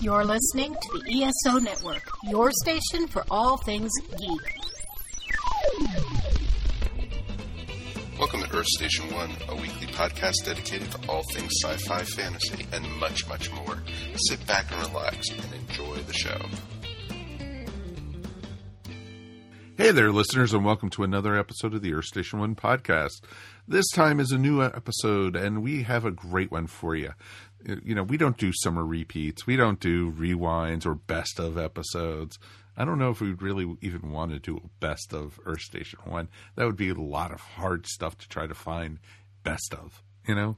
You're listening to the ESO Network, your station for all things geek. Welcome to Earth Station One, a weekly podcast dedicated to all things sci fi, fantasy, and much, much more. Sit back and relax and enjoy the show. Hey there, listeners, and welcome to another episode of the Earth Station One podcast. This time is a new episode, and we have a great one for you you know, we don't do summer repeats. We don't do rewinds or best of episodes. I don't know if we'd really even want to do a best of Earth Station 1. That would be a lot of hard stuff to try to find best of, you know?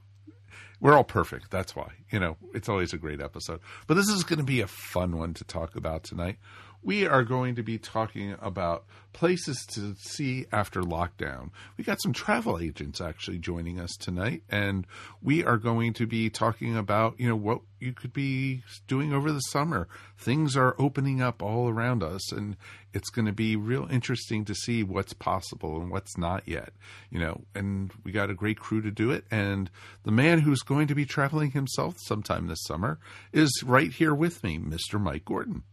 We're all perfect. That's why. You know, it's always a great episode. But this is going to be a fun one to talk about tonight we are going to be talking about places to see after lockdown. We got some travel agents actually joining us tonight, and we are going to be talking about, you know, what you could be doing over the summer. Things are opening up all around us, and it's going to be real interesting to see what's possible and what's not yet, you know. And we got a great crew to do it, and the man who's going to be traveling himself sometime this summer is right here with me, Mr. Mike Gordon.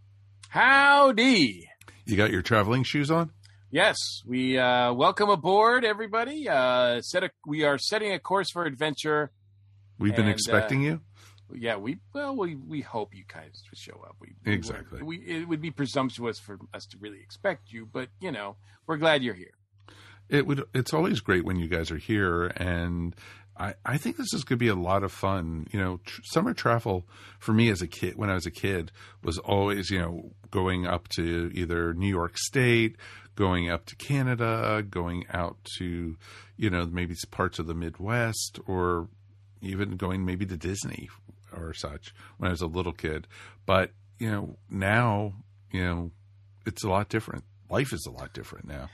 Howdy. You got your traveling shoes on? Yes, we uh, welcome aboard, everybody. Uh, set a, we are setting a course for adventure. We've been and, expecting uh, you. Yeah, we well, we we hope you guys show up. We exactly. We, we, it would be presumptuous for us to really expect you, but you know, we're glad you're here. It would. It's always great when you guys are here, and I, I think this is going to be a lot of fun. You know, tr- summer travel for me as a kid, when I was a kid, was always, you know, going up to either New York State, going up to Canada, going out to, you know, maybe parts of the Midwest, or even going maybe to Disney or such when I was a little kid. But, you know, now, you know, it's a lot different. Life is a lot different now.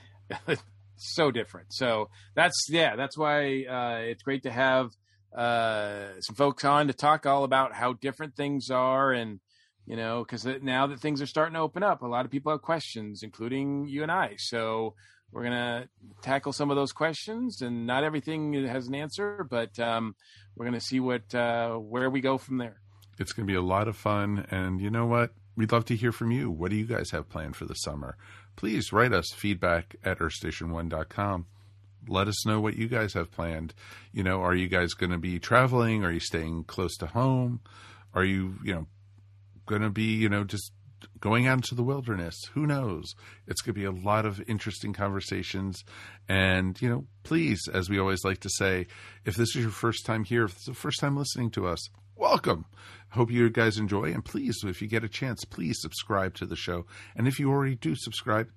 so different. So that's yeah, that's why uh, it's great to have uh, some folks on to talk all about how different things are, and you know, because now that things are starting to open up, a lot of people have questions, including you and I. So we're gonna tackle some of those questions, and not everything has an answer, but um, we're gonna see what uh, where we go from there. It's gonna be a lot of fun, and you know what? We'd love to hear from you. What do you guys have planned for the summer? Please write us feedback at earthstation1.com. Let us know what you guys have planned. You know, are you guys going to be traveling? Are you staying close to home? Are you, you know, going to be, you know, just going out into the wilderness? Who knows? It's going to be a lot of interesting conversations. And, you know, please, as we always like to say, if this is your first time here, if it's the first time listening to us, welcome. Hope you guys enjoy. And please, if you get a chance, please subscribe to the show. And if you already do subscribe,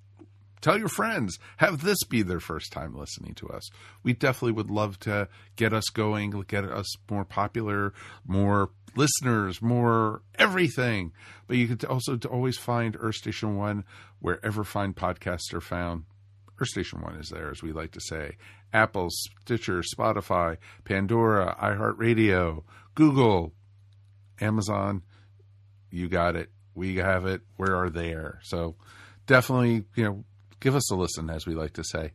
tell your friends. Have this be their first time listening to us. We definitely would love to get us going, get us more popular, more listeners, more everything. But you can also always find Earth Station One wherever fine podcasts are found. Earth Station One is there, as we like to say. Apple, Stitcher, Spotify, Pandora, iHeartRadio, Google, Amazon, you got it. We have it. We are there. So definitely, you know, give us a listen, as we like to say.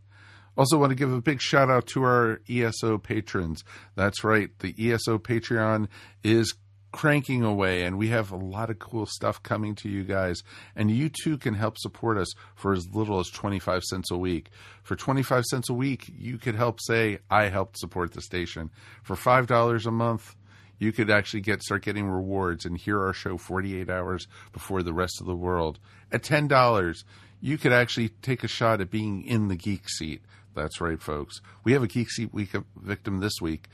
Also, want to give a big shout out to our ESO patrons. That's right, the ESO Patreon is cranking away, and we have a lot of cool stuff coming to you guys. And you too can help support us for as little as 25 cents a week. For 25 cents a week, you could help say, I helped support the station. For $5 a month, you could actually get start getting rewards and hear our show 48 hours before the rest of the world. At $10, you could actually take a shot at being in the geek seat. That's right, folks. We have a geek seat week victim this week.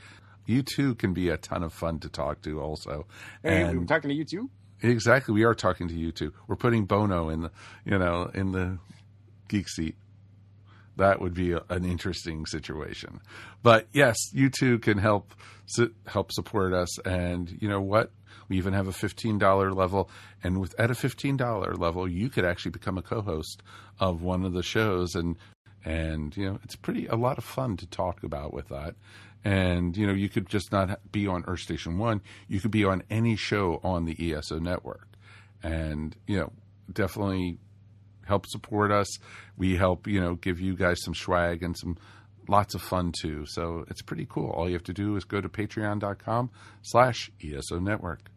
You too can be a ton of fun to talk to, also. Hey, and we're talking to you too. Exactly, we are talking to you too. We're putting Bono in the, you know, in the geek seat that would be a, an interesting situation. But yes, you too can help help support us, and you know what? We even have a fifteen dollar level, and with at a fifteen dollar level, you could actually become a co-host of one of the shows, and and you know it's pretty a lot of fun to talk about with that. And you know you could just not be on Earth Station One; you could be on any show on the ESO network, and you know definitely help support us. We help, you know, give you guys some swag and some lots of fun too. So it's pretty cool. All you have to do is go to patreon.com slash ESO network.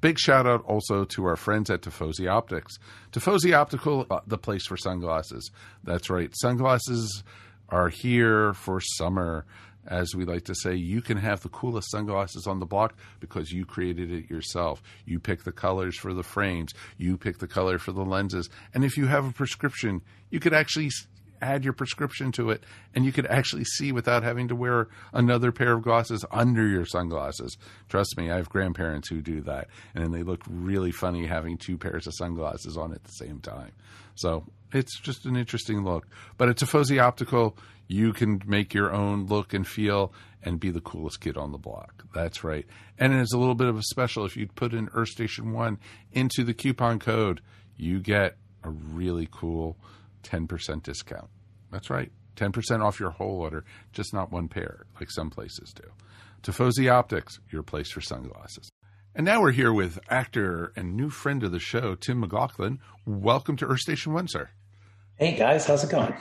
Big shout out also to our friends at Tifosi Optics. Tifosi Optical, uh, the place for sunglasses. That's right. Sunglasses are here for summer. As we like to say, you can have the coolest sunglasses on the block because you created it yourself. You pick the colors for the frames, you pick the color for the lenses. And if you have a prescription, you could actually add your prescription to it and you could actually see without having to wear another pair of glasses under your sunglasses. Trust me, I have grandparents who do that and they look really funny having two pairs of sunglasses on at the same time. So it's just an interesting look. But it's a Tifosi Optical. You can make your own look and feel and be the coolest kid on the block. That's right. And it's a little bit of a special. If you put in Earth Station 1 into the coupon code, you get a really cool 10% discount. That's right. 10% off your whole order, just not one pair, like some places do. Tifosi Optics, your place for sunglasses. And now we're here with actor and new friend of the show, Tim McLaughlin. Welcome to Earth Station One, sir. Hey guys, how's it going?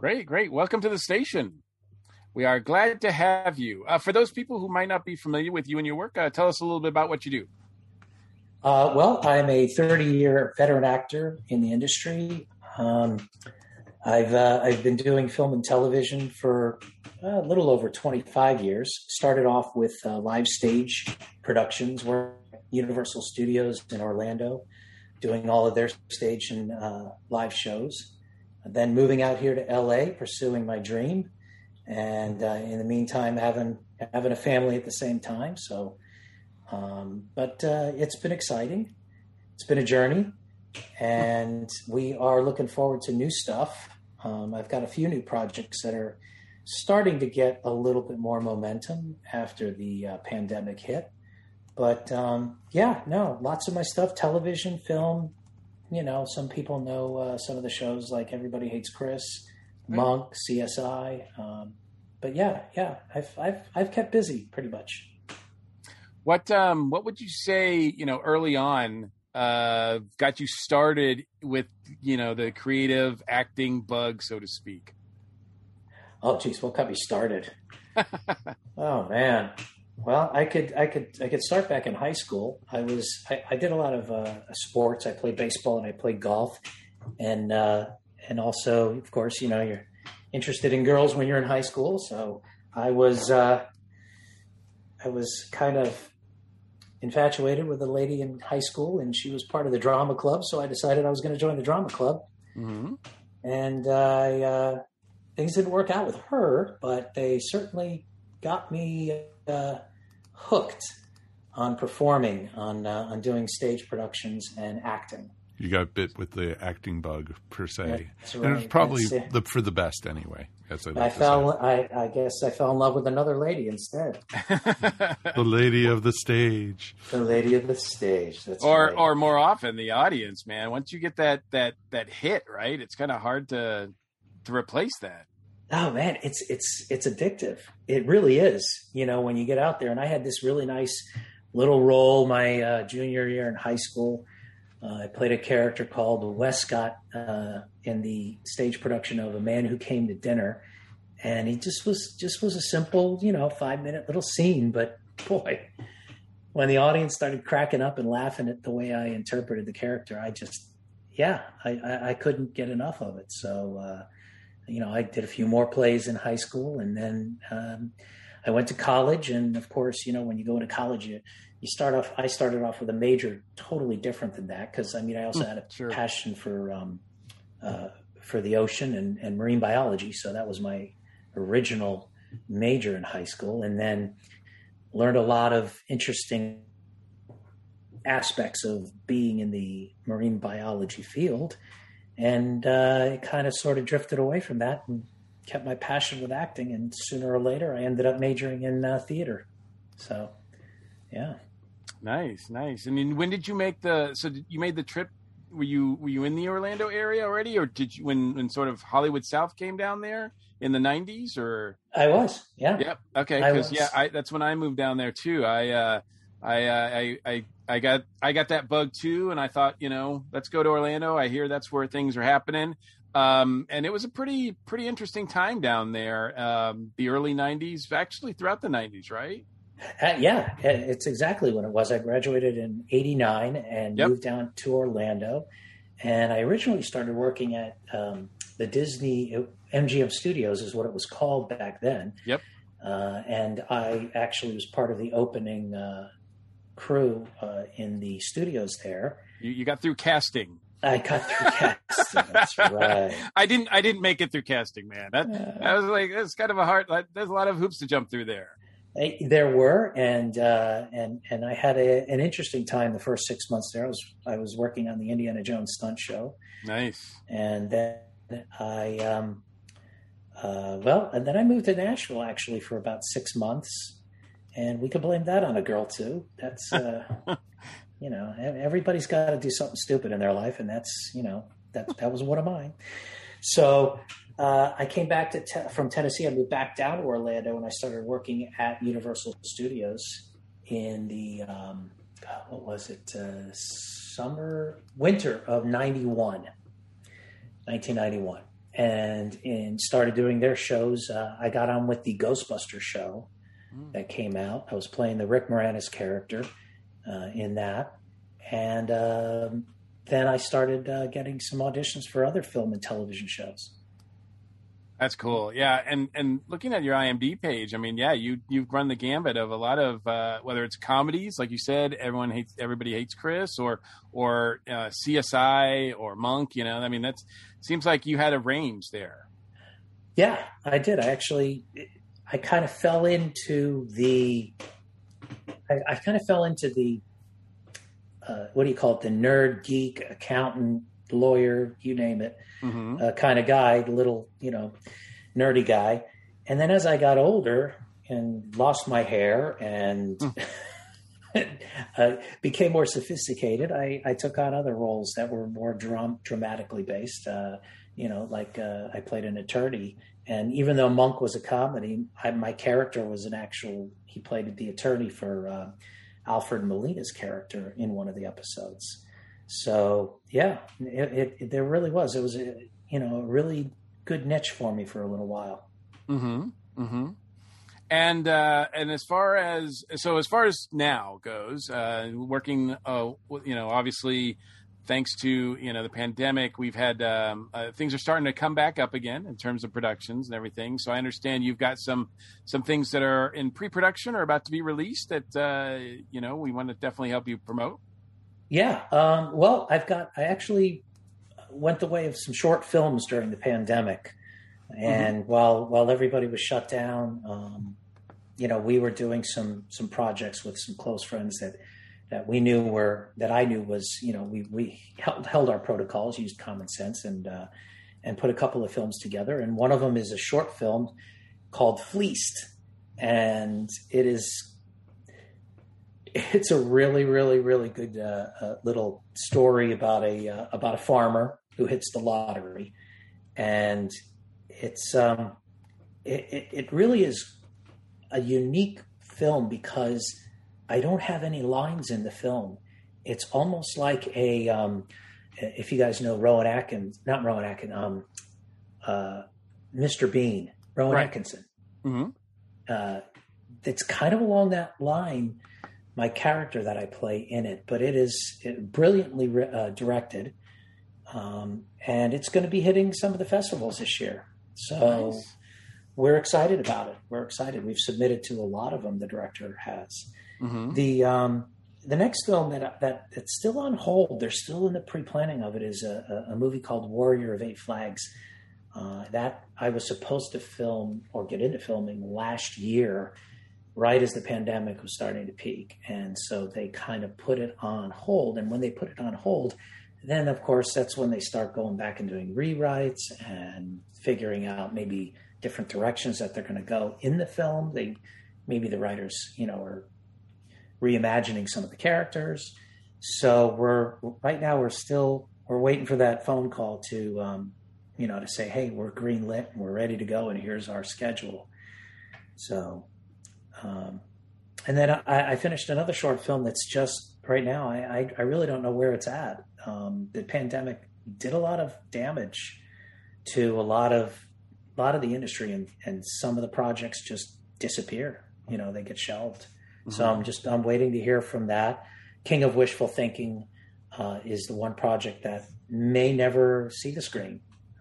Great, great. Welcome to the station. We are glad to have you. Uh, for those people who might not be familiar with you and your work, uh, tell us a little bit about what you do. Uh, well, I'm a 30 year veteran actor in the industry. Um, I've uh, I've been doing film and television for uh, a little over 25 years. Started off with uh, live stage productions, where Universal Studios in Orlando, doing all of their stage and live shows. Then moving out here to LA, pursuing my dream, and uh, in the meantime having having a family at the same time. So, um, but uh, it's been exciting. It's been a journey and we are looking forward to new stuff. Um, I've got a few new projects that are starting to get a little bit more momentum after the uh, pandemic hit. But um, yeah, no, lots of my stuff television, film. You know, some people know uh, some of the shows like Everybody Hates Chris, Monk, CSI. Um, but yeah, yeah, I've, I've, I've kept busy pretty much. What um what would you say, you know, early on uh, got you started with you know the creative acting bug, so to speak? Oh, geez, what got me started? oh man, well, I could, I could, I could start back in high school. I was, I, I did a lot of uh, sports. I played baseball and I played golf, and uh, and also, of course, you know, you're interested in girls when you're in high school. So I was, uh, I was kind of infatuated with a lady in high school, and she was part of the drama club. So I decided I was going to join the drama club. Mm-hmm. And I, uh, things didn't work out with her, but they certainly got me uh, hooked on performing, on uh, on doing stage productions and acting. You got bit with the acting bug per se, right. and it's probably the, for the best anyway. As I, like I fell. I, I, guess I fell in love with another lady instead. the lady of the stage. The lady of the stage. That's or right. or more often the audience. Man, once you get that that that hit right, it's kind of hard to to replace that. Oh man, it's it's it's addictive. It really is. You know, when you get out there, and I had this really nice little role my uh, junior year in high school uh, I played a character called Westcott uh, in the stage production of A Man Who Came to Dinner, and he just was just was a simple, you know, five minute little scene. But boy, when the audience started cracking up and laughing at the way I interpreted the character, I just, yeah, I, I, I couldn't get enough of it. So, uh, you know, I did a few more plays in high school, and then um, I went to college. And of course, you know, when you go into college, you you start off i started off with a major totally different than that because i mean i also hmm, had a sure. passion for um, uh, for the ocean and, and marine biology so that was my original major in high school and then learned a lot of interesting aspects of being in the marine biology field and uh, it kind of sort of drifted away from that and kept my passion with acting and sooner or later i ended up majoring in uh, theater so yeah Nice, nice. I mean, when did you make the? So you made the trip. Were you were you in the Orlando area already, or did you when when sort of Hollywood South came down there in the '90s? Or I was, yeah. Yep. Okay. Because yeah, I, that's when I moved down there too. I uh, I, uh, I I I got I got that bug too, and I thought, you know, let's go to Orlando. I hear that's where things are happening. Um, and it was a pretty pretty interesting time down there. Um, the early '90s, actually throughout the '90s, right? Uh, yeah, it's exactly when it was. I graduated in '89 and Yep. moved down to Orlando, and I originally started working at um, the Disney MGM Studios, is what it was called back then. Yep. Uh, and I actually was part of the opening uh, crew uh, in the studios there. You, you got through casting. I got through casting. That's right. I didn't. I didn't make it through casting, man. That, I was like, it's kind of a hard. Like, there's a lot of hoops to jump through there. I- there were, and uh, and and I had a, an interesting time the first six months there. I was I was working on the Indiana Jones stunt show, Nice. and then I um, uh, well, and then I moved to Nashville actually for about six months, and we could blame that on a girl too. That's uh, you know everybody's got to do something stupid in their life, and that's you know that that was one of mine. So uh, I came back to te- from Tennessee. I moved back down to Orlando, and I started working at Universal Studios in the um, what was it uh, summer winter of 91 1991 and and started doing their shows uh, i got on with the ghostbuster show that came out i was playing the rick moranis character uh, in that and um, then i started uh, getting some auditions for other film and television shows That's cool. Yeah, and and looking at your IMDb page, I mean, yeah, you you've run the gambit of a lot of uh, whether it's comedies, like you said, everyone hates everybody hates Chris, or or uh, CSI or Monk. You know, I mean, that's seems like you had a range there. Yeah, I did. I actually, I kind of fell into the, I, I kind of fell into the, uh, what do you call it? The nerd, geek, accountant, lawyer, you name it, hmm uh, kind of guy, the little, you know, nerdy guy. And then as I got older and lost my hair and uh, became more sophisticated, I, I took on other roles that were more dram- dramatically based. Uh, you know, like uh, I played an attorney, and even though Monk was a comedy, I, my character was an actual. He played the attorney for uh, Alfred Molina's character in one of the episodes. So yeah, it, it, it there really was. It was a you know a really good niche for me for a little while. hmm hmm And uh, and as far as so as far as now goes, uh, working, uh, you know, obviously, thanks to you know the pandemic, we've had um, uh, things are starting to come back up again in terms of productions and everything. So I understand you've got some some things that are in pre-production or about to be released that uh, you know we want to definitely help you promote. Yeah. Um, well, I've got, I actually went the way of some short films during the pandemic. And while, while everybody was shut down, um, you know, we were doing some, some projects with some close friends that, that we knew were, that I knew was, you know, we, we held, held our protocols, used common sense and, uh, and put a couple of films together. And one of them is a short film called Fleeced. And it is it's a really, really, really good uh, uh, little story about a uh, about a farmer who hits the lottery, and it's um, it, it, it really is a unique film because I don't have any lines in the film. It's almost like a um, if you guys know Rowan Atkins, not Rowan Atkins, um, uh, Mr. Bean, Rowan Right. Atkinson. hmm Uh, it's kind of along that line my character that I play in it, but it is brilliantly re- uh, directed, um, and it's going to be hitting some of the festivals this year. So Nice. we're excited about it. We're excited. We've submitted to a lot of them. The director has hmm the um, the next film that that that's still on hold. They're still in the pre planning of it. Is a, a, a movie called Warrior of Eight Flags. Uh, that I was supposed to film or get into filming last year, right as the pandemic was starting to peak, and so they kind of put it on hold. And when they put it on hold, then of course that's when they start going back and doing rewrites and figuring out maybe different directions that they're going to go in the film. They maybe the writers, you know, are reimagining some of the characters. So we're right now we're still we're waiting for that phone call to um, you know to say, hey, we're green lit and we're ready to go, and here's our schedule. So, um, and then I, I finished another short film that's just right now. I I, I really don't know where it's at. Um, the pandemic did a lot of damage to a lot of a lot of the industry, and and some of the projects just disappear. You know, they get shelved. So I'm just I'm waiting to hear from that. King of Wishful Thinking uh, is the one project that may never see the screen.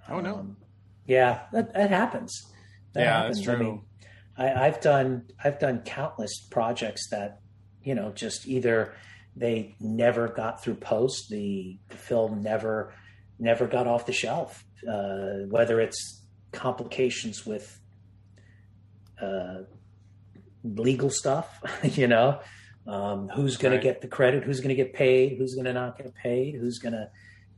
Oh no. Um, yeah, that, that happens. That Yeah, happens. that's I true. mean, I, I've done I've done countless projects that you know just either they never got through post, the, the film never never got off the shelf. Uh, whether it's complications with uh, legal stuff, you know, um, who's going Right. to get the credit, who's going to get paid, who's going to not get paid, who's going to,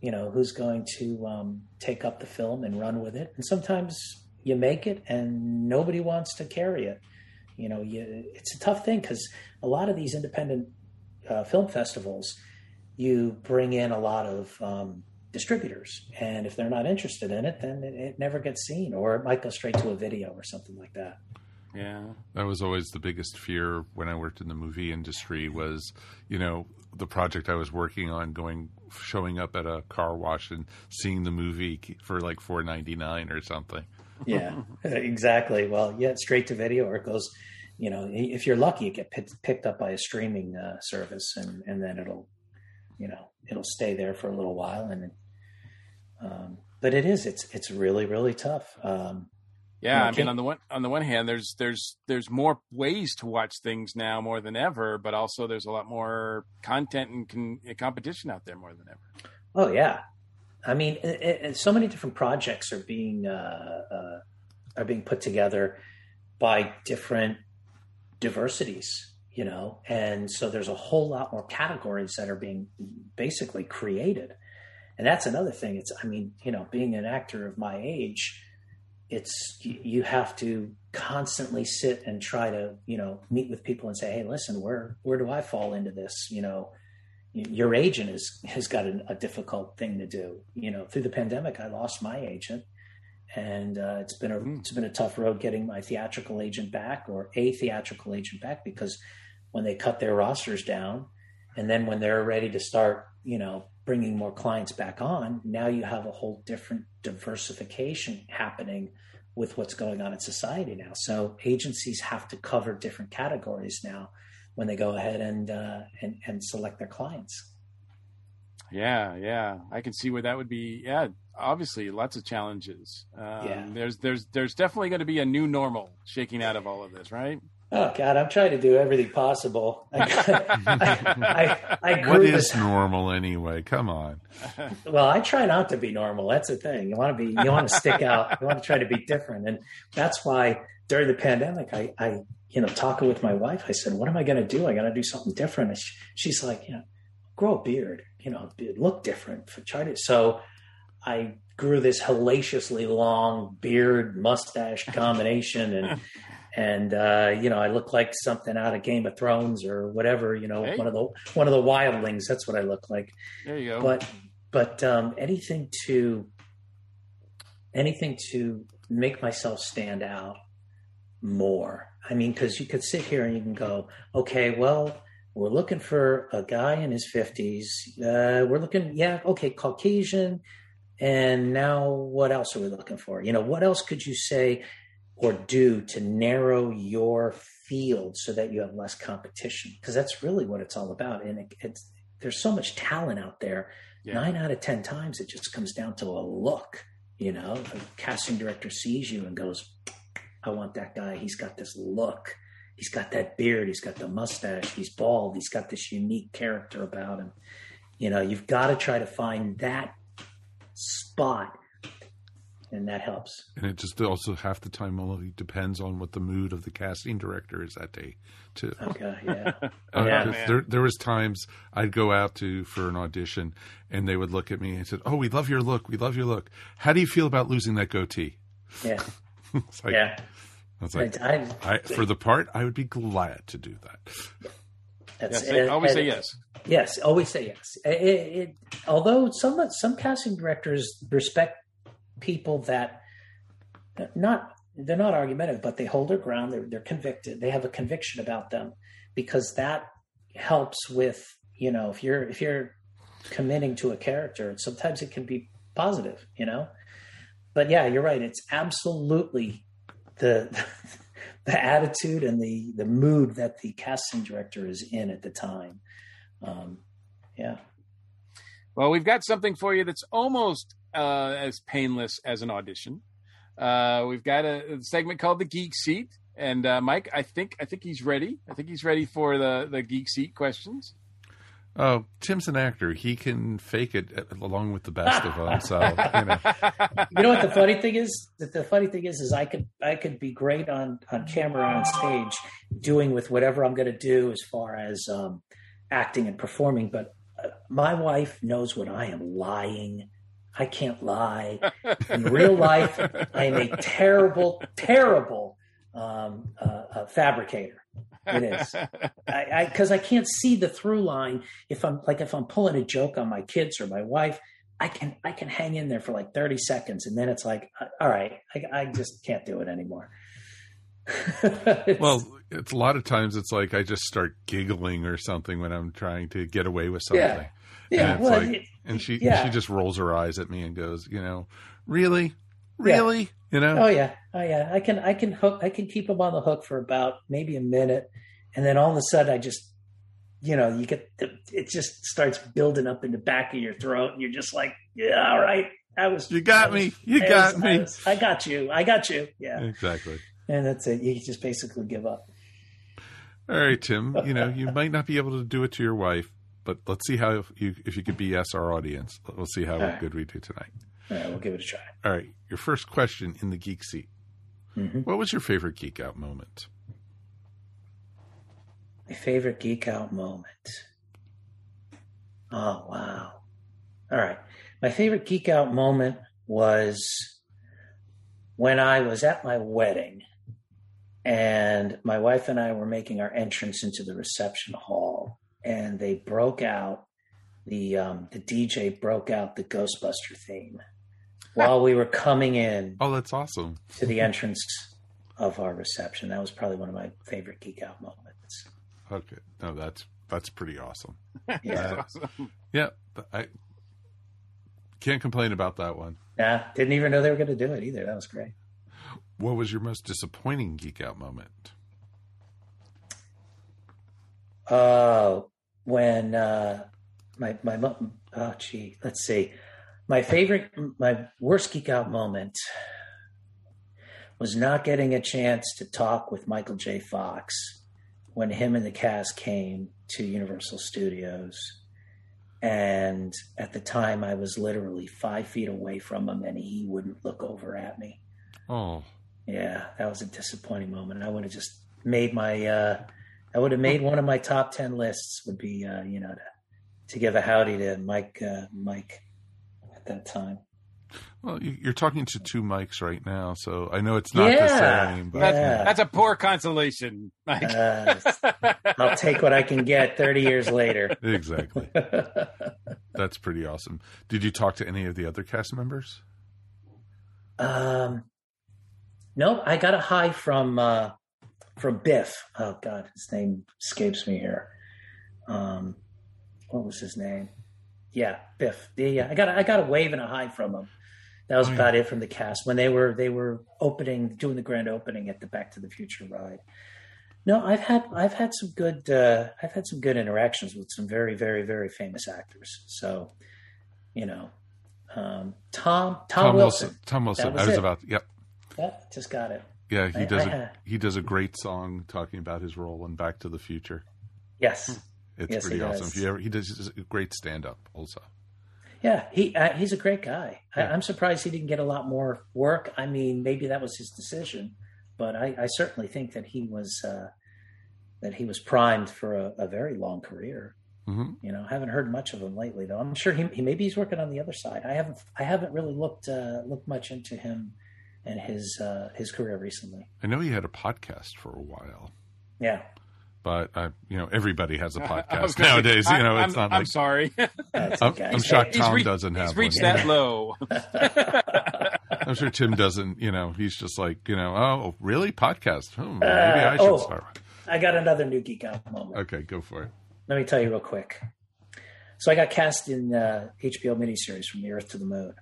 you know, who's going to um, take up the film and run with it. And sometimes you make it and nobody wants to carry it. You know, you, it's a tough thing because a lot of these independent uh, film festivals, you bring in a lot of um, distributors, and if they're not interested in it, then it, it never gets seen, or it might go straight to a video or something like that. Yeah. That was always the biggest fear when I worked in the movie industry was, you know, the project I was working on going showing up at a car wash and seeing the movie for like 4.99 or something. Yeah, exactly. Well, yeah, straight to video, or it goes. You know, if you're lucky, it get picked, picked up by a streaming uh, service, and and then it'll, you know, it'll stay there for a little while, and. Um, but it is. It's it's really really tough. Um, Yeah, I mean, on the one on the one hand, there's there's there's more ways to watch things now more than ever, but also there's a lot more content and con- competition out there more than ever. Oh yeah, I mean, it, it, so many different projects are being uh, uh, are being put together by different diversities, you know, and so there's a whole lot more categories that are being basically created, and that's another thing. It's, I mean, you know, being an actor of my age, it's you, have to constantly sit and try to, you know, meet with people and say, hey, listen, where where do I fall into this, you know? your agent is, has got a, a difficult thing to do. You know, through the pandemic, I lost my agent, and uh, it's been a Mm. it's been a tough road getting my theatrical agent back or a theatrical agent back because when they cut their rosters down, and then when they're ready to start, you know, bringing more clients back on, now you have a whole different diversification happening with what's going on in society now. So agencies have to cover different categories now when they go ahead and uh, and and select their clients. Yeah, yeah, I can see where that would be. Yeah, obviously, lots of challenges. Um, Yeah. there's there's there's definitely going to be a new normal shaking out of all of this, right? Oh God, I'm trying to do everything possible. I, I, I What is normal anyway? Come on. Well, I try not to be normal. That's the thing. You want to be. You want to stick out. You want to try to be different, and that's why during the pandemic, I, I you know, talking with my wife, I said, "What am I going to do? I got to do something different." And she, she's like, "You know, grow a beard. You know, look different. For try to." So, I grew this hellaciously long beard mustache combination, and and uh, you know, I look like something out of Game of Thrones or whatever. You know, Hey. one of the one of the wildlings. That's what I look like There you go. but but um, anything to anything to make myself stand out more i mean because you could sit here and you can go okay well we're looking for a guy in his 50s uh, we're looking yeah okay caucasian and now what else are we looking for you know what else could you say or do to narrow your field so that you have less competition. Because that's really what it's all about. And it, it's there's so much talent out there. Yeah. nine out of ten times it just comes down to a look you know? The casting director sees you and goes i want that guy. He's got this look. He's got that beard. He's got the mustache. He's bald. He's got this unique character about him. You know you've got to try to find that spot and that helps And it just also half the time only depends on what the mood of the casting director is that day, too. okay yeah Uh, Yeah, 'cause man. there, there was times I'd go out to for an audition, and they would look at me and said, "Oh, we love your look. We love your look. How do you feel about losing that goatee?" yeah It's like, yeah I was like, I, I, for the part, I would be glad to do that. that's, Yes, say- always say yes. Yes, always say yes. It, it, although some some casting directors respect people that not they're not argumentative, but they hold their ground. They're they're convicted. They have a conviction about them because that helps with you know if you're if you're committing to a character, sometimes it can be positive, you know. But yeah, you're right. It's absolutely the the attitude and the the mood that the casting director is in at the time. Um, yeah. Well, we've got something for you that's almost uh, as painless as an audition. Uh, we've got a, a, segment called the Geek Seat, and uh, Mike, I think I think he's ready. I think he's ready for the the Geek Seat questions. Oh, Tim's an actor. He can fake it along with the best of them. So you know. You know what the funny thing is? That the funny thing is, is I could I could be great on on camera on stage, doing with whatever I'm going to do as far as um, acting and performing. But uh, my wife knows when I am lying. I can't lie. In real life, I am a terrible, terrible um, uh, uh, fabricator. It is. Because I, I, can't see the through line if I'm like if I'm pulling a joke on my kids or my wife. I can I can hang in there for like 30 seconds and then it's like uh, all right I, I just can't do it anymore. well, it's a lot of times it's like I just start giggling or something when I'm trying to get away with something. Yeah. Yeah, and well, like, it, and she yeah. she just rolls her eyes at me and goes, you know, really, really, yeah. you know? Oh yeah, oh yeah. I can I can hook I can keep them on the hook for about maybe a minute, and then all of a sudden I just, you know, you get the, it just starts building up in the back of your throat, and you're just like, yeah, all right, I was. You got was, me. You got was, me. I, was, I got you. I got you. Yeah, exactly. And that's it. You just basically give up. All right, Tim. You know, you might not be able to do it to your wife, but let's see how you if you could BS our audience. Let's see how right. good we do tonight. All right, we'll give it a try. All right, your first question in the geek seat. Mm-hmm. What was your favorite geek out moment? My favorite geek out moment. Oh wow! All right, my favorite geek out moment was when I was at my wedding and my wife and I were making our entrance into the reception hall, and they broke out the um, the DJ broke out the Ghostbuster theme while we were coming in. Oh, that's awesome! to the entrance of our reception. That was probably one of my favorite geek out moments. Okay, no, that's that's pretty awesome. Yeah, Uh, yeah, I can't complain about that one. yeah. Didn't even know they were going to do it either. That was great. What was your most disappointing geek out moment? Uh, when uh, my my oh gee, let's see. My favorite, my worst geek out moment was not getting a chance to talk with Michael J. Fox when him and the cast came to Universal Studios. And at the time, I was literally five feet away from him, and he wouldn't look over at me. Oh, Yeah, that was a disappointing moment. I would have just made my, uh, I would have made one of my top ten lists. Would be, uh, you know, to, to give a howdy to Mike, uh, Mike, at that time. well, you- you're talking to two mics right now, so I know it's not the same. But That's, Yeah. that's a poor consolation, Mike. Uh, I'll take what I can get. Thirty years later. exactly, that's pretty awesome. Did you talk to any of the other cast members? Um, no, I got a high from uh, from Biff. Oh God, his name escapes me here. Um, what was his name? Yeah, Biff. Yeah, I got a, I got a wave and a high from him. That was Oh, yeah. about it from the cast when they were they were opening doing the grand opening at the Back to the Future ride. No, I've had I've had some good uh, I've had some good interactions with some very very very famous actors. So, you know, um, Tom Tom, Wilson. Tom Wilson. That was I was it. about. Yep. Yeah, just got it. Yeah, he I- does. I a, he does a great song talking about his role in Back to the Future. Yes. It's Yes, pretty he awesome. does. Ever, he does a great stand up also. Yeah, he uh, he's a great guy. I, Yeah. I'm surprised he didn't get a lot more work. I mean, maybe that was his decision, but I, I certainly think that he was uh, that he was primed for a, a very long career. hmm You know, haven't heard much of him lately, though. I'm sure he, he maybe he's working on the other side. I haven't I haven't really looked uh, looked much into him and his uh, his career recently. I know he had a podcast for a while, Yeah, but uh, you know everybody has a podcast gonna say, nowadays. I- you know, I'm, it's not I'm like sorry. I'm, okay. I'm shocked He's Tom re- doesn't have He's reached one. that low. I'm sure Tim doesn't. You know, he's just like you know, oh really podcast? Hmm, maybe Uh, I should oh. start. I got another new geek out moment. Okay, go for it. Let me tell you real quick. So I got cast in uh, HBO miniseries from the Earth to the Moon.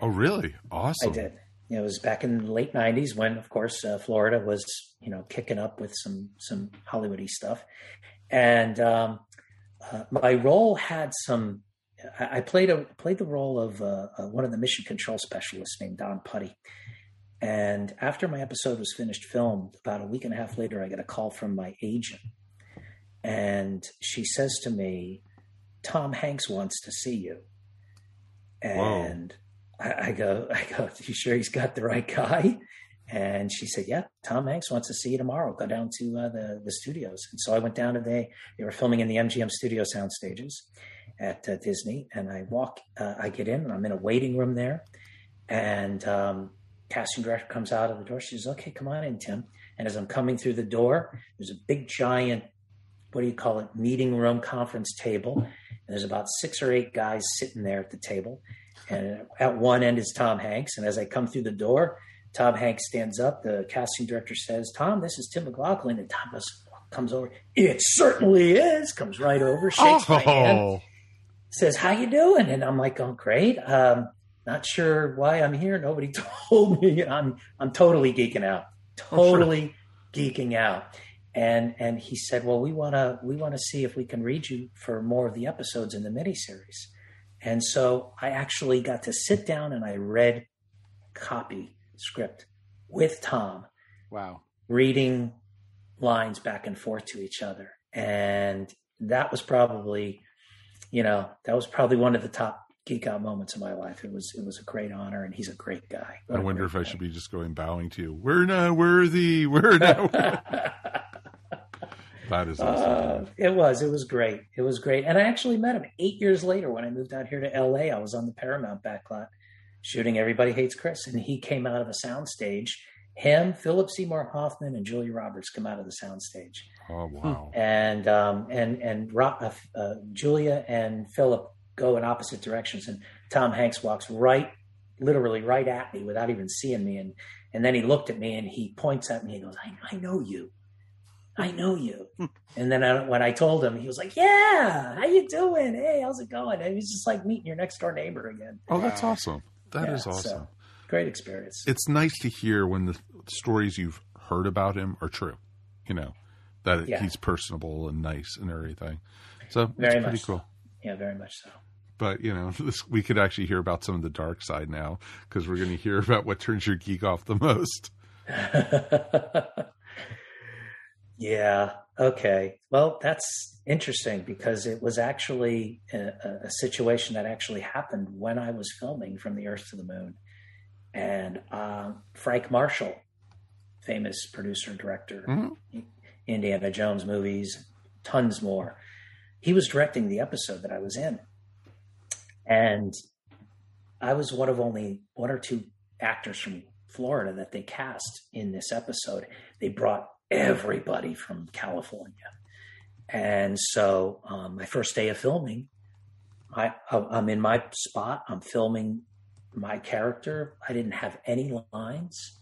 Oh really? Awesome. I did. It was back in the late '90s when, of course, uh, Florida was you know kicking up with some some Hollywoody stuff, and um, uh, my role had some. I, I played a played the role of uh, uh, one of the mission control specialists named Don Putty. And after my episode was finished filmed, about a week and a half later, I got a call from my agent, and she says to me, "Tom Hanks wants to see you." And I, I go, I go, you sure he's got the right guy? And she said, "Yeah, Tom Hanks wants to see you tomorrow. Go down to uh, the the studios." And so I went down today. They were filming in the MGM Studio sound stages at uh, Disney, and I walk. Uh, I get in, and I'm in a waiting room there, and um, casting director comes out of the door. She says, "Okay, come on in, Tim." And as I'm coming through the door, there's a big giant, what do you call it, meeting room conference table, and there's about six or eight guys sitting there at the table. And at one end is Tom Hanks, and as I come through the door Tom Hanks stands up. The casting director says, Tom, this is Tim McLaughlin. And Tom comes over. It certainly is. Comes right over, shakes oh. my hand, says, how you doing? And I'm like, oh, great. Um, not sure why I'm here. Nobody told me. I'm, I'm totally geeking out. Totally geeking out. And, and he said, well, we want to, we want to see if we can read you for more of the episodes in the miniseries. And so I actually got to sit down and I read copy script with Tom. Wow. Reading lines back and forth to each other. And that was probably, you know, that was probably one of the top geek out moments of my life. It was it was a great honor, and he's a great guy. What I wonder if guy. I should be just going bowing to you. We're not worthy. We're not. that is awesome. Uh, it was. It was great. It was great. And I actually met him eight years later when I moved out here to L.A. I was on the Paramount backlot shooting Everybody Hates Chris, and he came out of the soundstage. Him, Philip Seymour Hoffman, and Julia Roberts come out of the soundstage. Oh wow! And um, and and uh, uh, Julia and Philip go in opposite directions, and Tom Hanks walks right, literally right at me without even seeing me, and and then he looked at me and he points at me and goes, "I, I know you." I know you. Hmm. and then I, when I told him, he was like, "Yeah, how you doing? Hey, how's it going?" And he's just like meeting your next door neighbor again. Oh, that's awesome. That yeah, is awesome. So, great experience. It's nice to hear when the stories you've heard about him are true. You know that yeah. he's personable and nice and everything. So very pretty cool. Yeah, very much so. But you know, this, we could actually hear about some of the dark side now because we're going to hear about what turns your geek off the most. yeah. Okay. Well, that's interesting because it was actually a, a, situation that actually happened when I was filming From the Earth to the Moon. And uh, Frank Marshall, famous producer, and director, mm-hmm. Indiana Jones movies, tons more, he was directing the episode that I was in. And I was one of only one or two actors from Florida that they cast in this episode. They brought everybody from California. And so, um, my first day of filming, I, I'm in my spot. I'm filming my character. I didn't have any lines.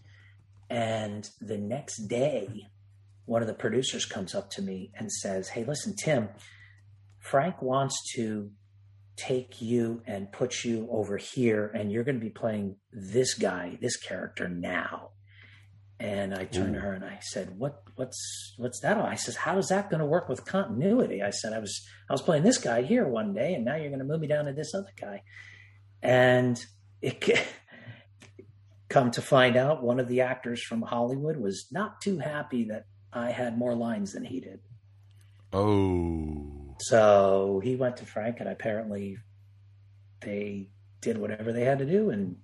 And the next day, one of the producers comes up to me and says, Hey, listen, Tim, Frank wants to take you and put you over here, and you're going to be playing this guy, this character now. And I turned Ooh. to her and I said, "What? What's what's that?" I says, "How is that going to work with continuity?" I said, "I was I was playing this guy here one day, and now you're going to move me down to this other guy." And it come to find out, one of the actors from Hollywood was not too happy that I had more lines than he did. Oh. So he went to Frank, and apparently they did whatever they had to do, and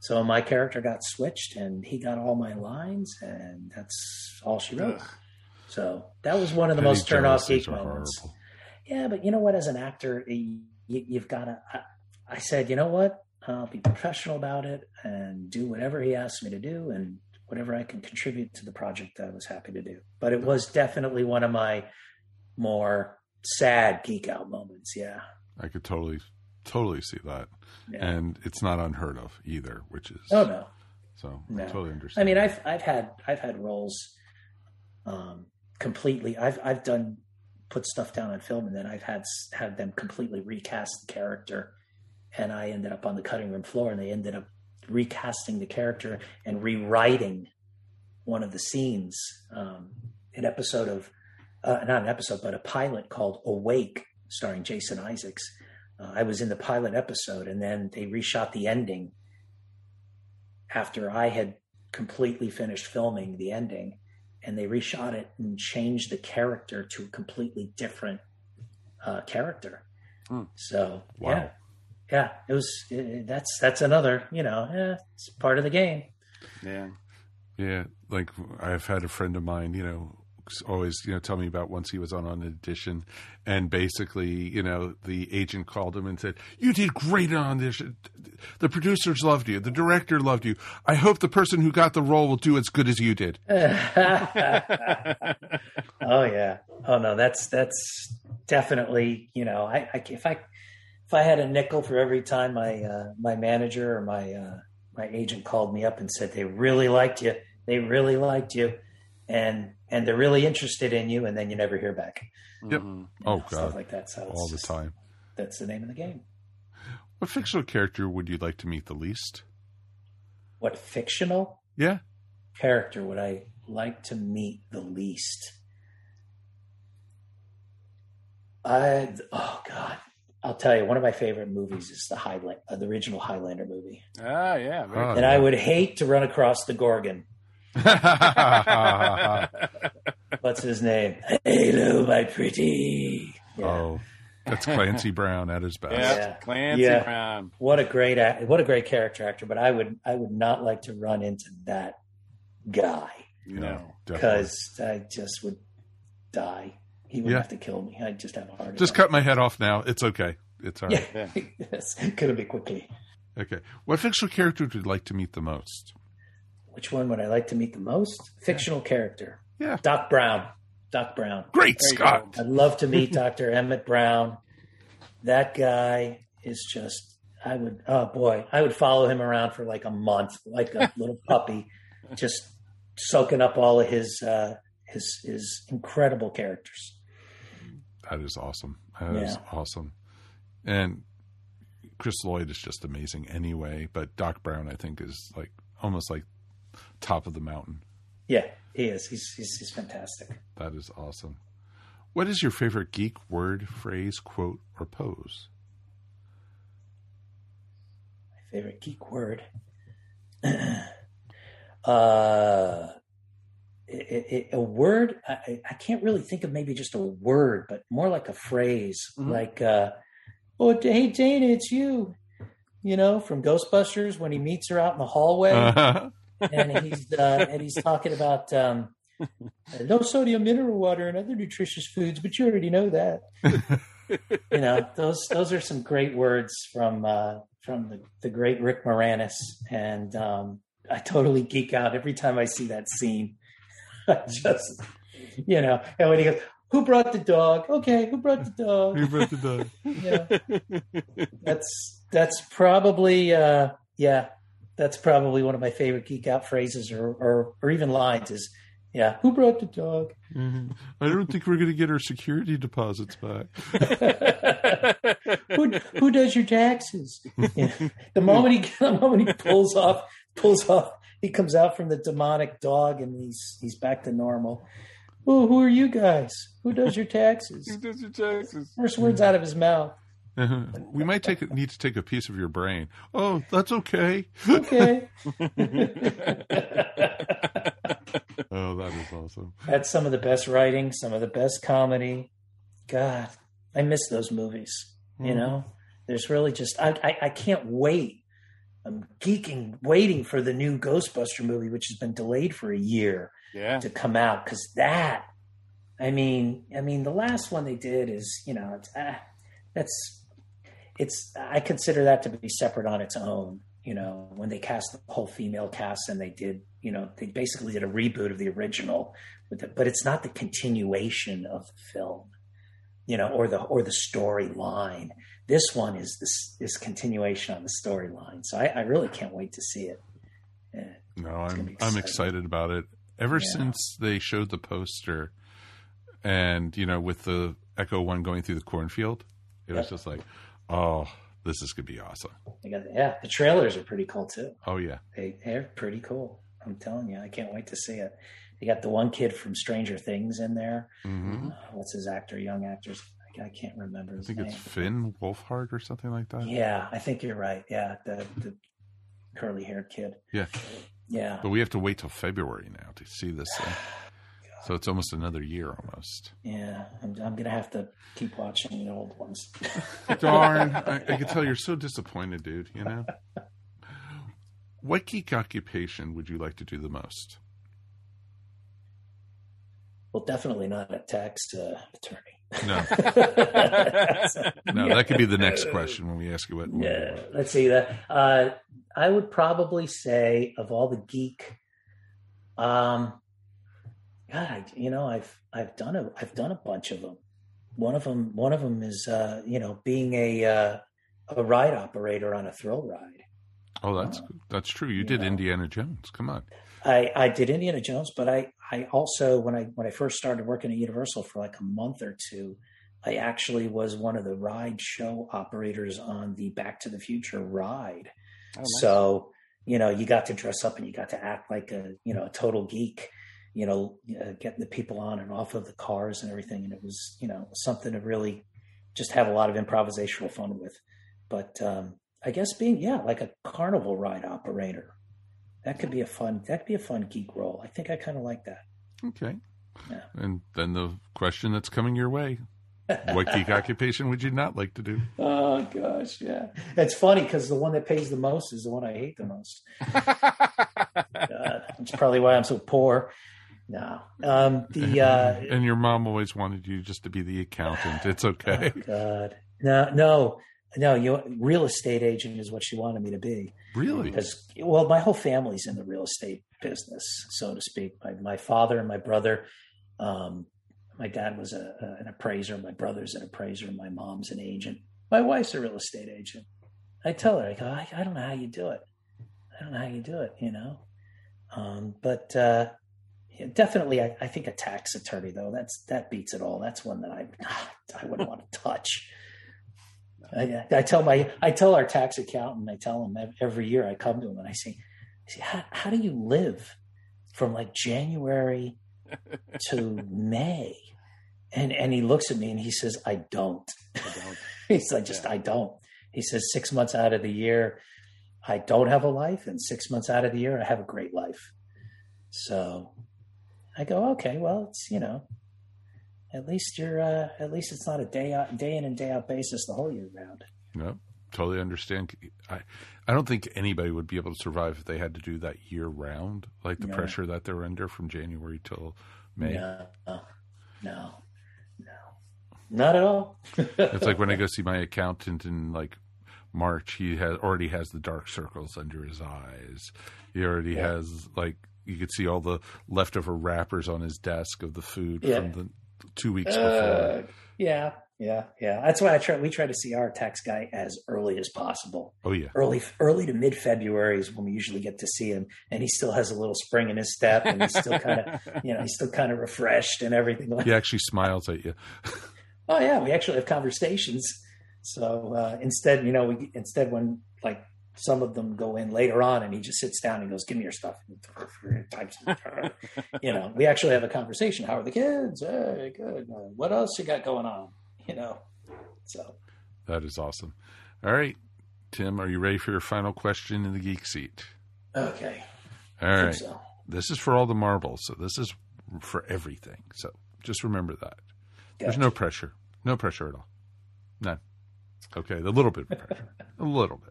so my character got switched and he got all my lines and that's all she wrote. Ugh. So that was one of the Penny most turn off geek moments. Horrible. Yeah, but you know what? As an actor, you, have got to. I, I, said, you know what? I'll be professional about it and do whatever he asks me to do and whatever I can contribute to the project. I was happy to do. But it was definitely one of my more sad geek out moments. Yeah, I could totally totally see that, yeah. and it's not unheard of either. Which is oh no, so no. I totally understand. I mean, I've I've had I've had roles um, completely. I've I've done put stuff down on film, and then I've had had them completely recast the character, and I ended up on the cutting room floor, and they ended up recasting the character and rewriting one of the scenes. Um, an episode of, uh, not an episode, but a pilot called Awake, starring Jason Isaacs. Uh, I was in the pilot episode, and then they reshot the ending after I had completely finished filming the ending, and they reshot it and changed the character to a completely different uh, character. Hmm. So Wow. yeah, yeah, it was. It, that's that's another. You know, eh, it's part of the game. Yeah. Yeah, like I've had a friend of mine, you know, always, you know, tell me about once he was on an audition, and basically, you know, the agent called him and said, "You did great on audition. The producers loved you. The director loved you. I hope the person who got the role will do as good as you did." oh yeah. Oh no, that's that's definitely you know I, I if I if I had a nickel for every time my uh, my manager or my uh, my agent called me up and said they really liked you, they really liked you, and and they're really interested in you, and then you never hear back. Yep. Mhm. You Oh know, stuff god, like that. So all the just- time. That's the name of the game. What fictional character would you like to meet the least? What fictional Yeah, character would I like to meet the least? I oh god, I'll tell you. One of my favorite movies is the Highland, uh, the original Highlander movie, Ah, yeah. very Oh, and I would hate to run across the Kurgan. What's his name? Hello, my pretty. Yeah. Oh, that's Clancy Brown at his best. Yeah. Yeah. Clancy Yeah. Brown. What a great act, what a great character actor. But I would I would not like to run into that guy No. because I just would die. He would Yeah. have to kill me. I'd just have a heart Just attack. cut my head off now. It's okay. It's all right. Yeah, yes, could be quickly. Okay. What fictional character would you like to meet the most? Which one would I like to meet the most? Fictional character. Yeah. Doc Brown. Doc Brown. Great Scott. I'd love to meet Dr. Emmett Brown. That guy is just, I would, oh boy, I would follow him around for like a month, like a little puppy, just soaking up all of his, uh, his, his incredible characters. That is awesome. That is Yeah. awesome. And Chris Lloyd is just amazing anyway, but Doc Brown I think is like almost like top of the mountain. Yeah, he is. He's, he's, he's fantastic. That is awesome. What is your favorite geek word, phrase, quote, or pose? My favorite geek word. uh, it, it, a word. I, I can't really think of maybe just a word, but more like a phrase, Mhm. like, uh, "Oh, hey Dana, it's you." You know, from Ghostbusters when he meets her out in the hallway, and he's uh, and he's talking about um, no sodium mineral water and other nutritious foods, but you already know that. you know, those those are some great words from uh, from the, the great Rick Moranis, and um, I totally geek out every time I see that scene. I just, you know, and when he goes, "Who brought the dog?" Okay, who brought the dog? Who brought the dog? Yeah, that's that's probably uh, yeah, that's probably one of my favorite geek out phrases or or, or even lines is. Yeah, who brought the dog? Mhm. I don't think we're going to get our security deposits back. who who does your taxes? Yeah. The moment he the moment he pulls off pulls off, he comes out from the demonic dog and he's he's back to normal. Oh, who are you guys? Who does your taxes? Who does your taxes? First words out of his mouth. We might take need to take a piece of your brain. Oh, that's okay. Okay. Oh, that is awesome. That's some of the best writing, some of the best comedy. God, I miss those movies. You know, there's really just I, I I can't wait. I'm geeking, waiting for the new Ghostbuster movie, which has been delayed for a year. Yeah. to come out because that i mean i mean the last one they did is you know it's ah, that's it's i consider that to be separate on its own you know when they cast the whole female cast and they did you know they basically did a reboot of the original with it but it's not the continuation of the film you know or the or the storyline this one is this this continuation on the storyline so I, I really can't wait to see it Yeah. No, I'm I'm excited about it. Ever Yeah. since they showed the poster, and you know, with the Ecto One going through the cornfield, it was just like, oh, this is gonna be awesome. Got yeah, the trailers are pretty cool too. Oh yeah, They they're pretty cool. I'm telling you, I can't wait to see it. You got the one kid from Stranger Things in there. hmm Uh, what's his actor? Young actors. I, I can't remember I think name. it's Finn Wolfhard or something like that. Yeah, I think you're right. Yeah, the the curly haired kid. Yeah. Yeah. But we have to wait till February now to see this thing. So it's almost another year almost. Yeah, I'm, I'm gonna have to keep watching the old ones. Darn. I, I can tell you're so disappointed, dude, you know? What geek occupation would you like to do the most? well, definitely not a tax uh, attorney. No. No, that could be the next question when we ask you what. Yeah, let's see that. Uh, I would probably say of all the geek, um, God, I, you know, I've I've done a I've done a bunch of them. One of them, one of them is uh, you know being a uh, a ride operator on a thrill ride. Oh, that's that's true. You did Yeah. Indiana Jones. Come on. I, I did Indiana Jones, but I, I also when I when I first started working at Universal for like a month or two, I actually was one of the ride show operators on the Back to the Future ride. Oh, nice. So you know, you got to dress up and you got to act like a you know a total geek. You know, uh, getting the people on and off of the cars and everything, and it was you know something to really just have a lot of improvisational fun with. But um, I guess being yeah like a carnival ride operator that could be a fun that could be a fun geek role. I think I kind of like that. Okay. Yeah. And then the question that's coming your way what geek occupation would you not like to do? Oh gosh, yeah. It's funny because the one that pays the most is the one I hate the most. God, that's probably why I'm so poor. No, um, the uh, and your mom always wanted you just to be the accountant. It's okay. oh, God, no, no, no. You real estate agent is what she wanted me to be. Really? because well my whole family's in the real estate business so to speak my, my father and my brother um, my dad was a, a, an appraiser my brother's an appraiser my mom's an agent my wife's a real estate agent i tell her i go i, I don't know how you do it i don't know how you do it you know um, but uh, yeah, definitely I, I think a tax attorney though that's that beats it all. That's one that i i wouldn't want to touch. I, I tell my I tell our tax accountant I tell him every year I come to him and I say, I say how, how do you live from like January to May? And and he looks at me and he says I don't. He's like just I don't. He says six months out of the year I don't have a life and six months out of the year I have a great life. So I go okay well it's you know at least you're uh, at least it's not a day out day in and day out basis the whole year round. No, Totally understand. I, I don't think anybody would be able to survive if they had to do that year round, like the No. pressure that they're under from January till May. No, no, no, no, not at all. It's like when I go see my accountant in like March, he has already has the dark circles under his eyes. He already Yeah. has like you could see all the leftover wrappers on his desk of the food Yeah. from the two weeks Uh, before. yeah, yeah, yeah. That's why I try. We try to see our tax guy as early as possible. Oh yeah. Early, early to mid February is when we usually get to see him, and he still has a little spring in his step, and he's still kind of, you know, he's still kind of refreshed and everything. Like, He actually smiles at you. oh yeah, we actually have conversations. So uh, instead, you know, we instead when like some of them go in later on, and he just sits down and goes, "Give me your stuff." Types, you know, we actually have a conversation. How are the kids? Hey, good. Uh, what else you got going on? You know, so That is awesome. All right. Tim, are you ready for your final question in the geek seat? okay, All right. so. This is for all the marbles, so this is for everything. So just remember that. There's no pressure. No pressure at all. None. Okay, a little bit of pressure. a little bit.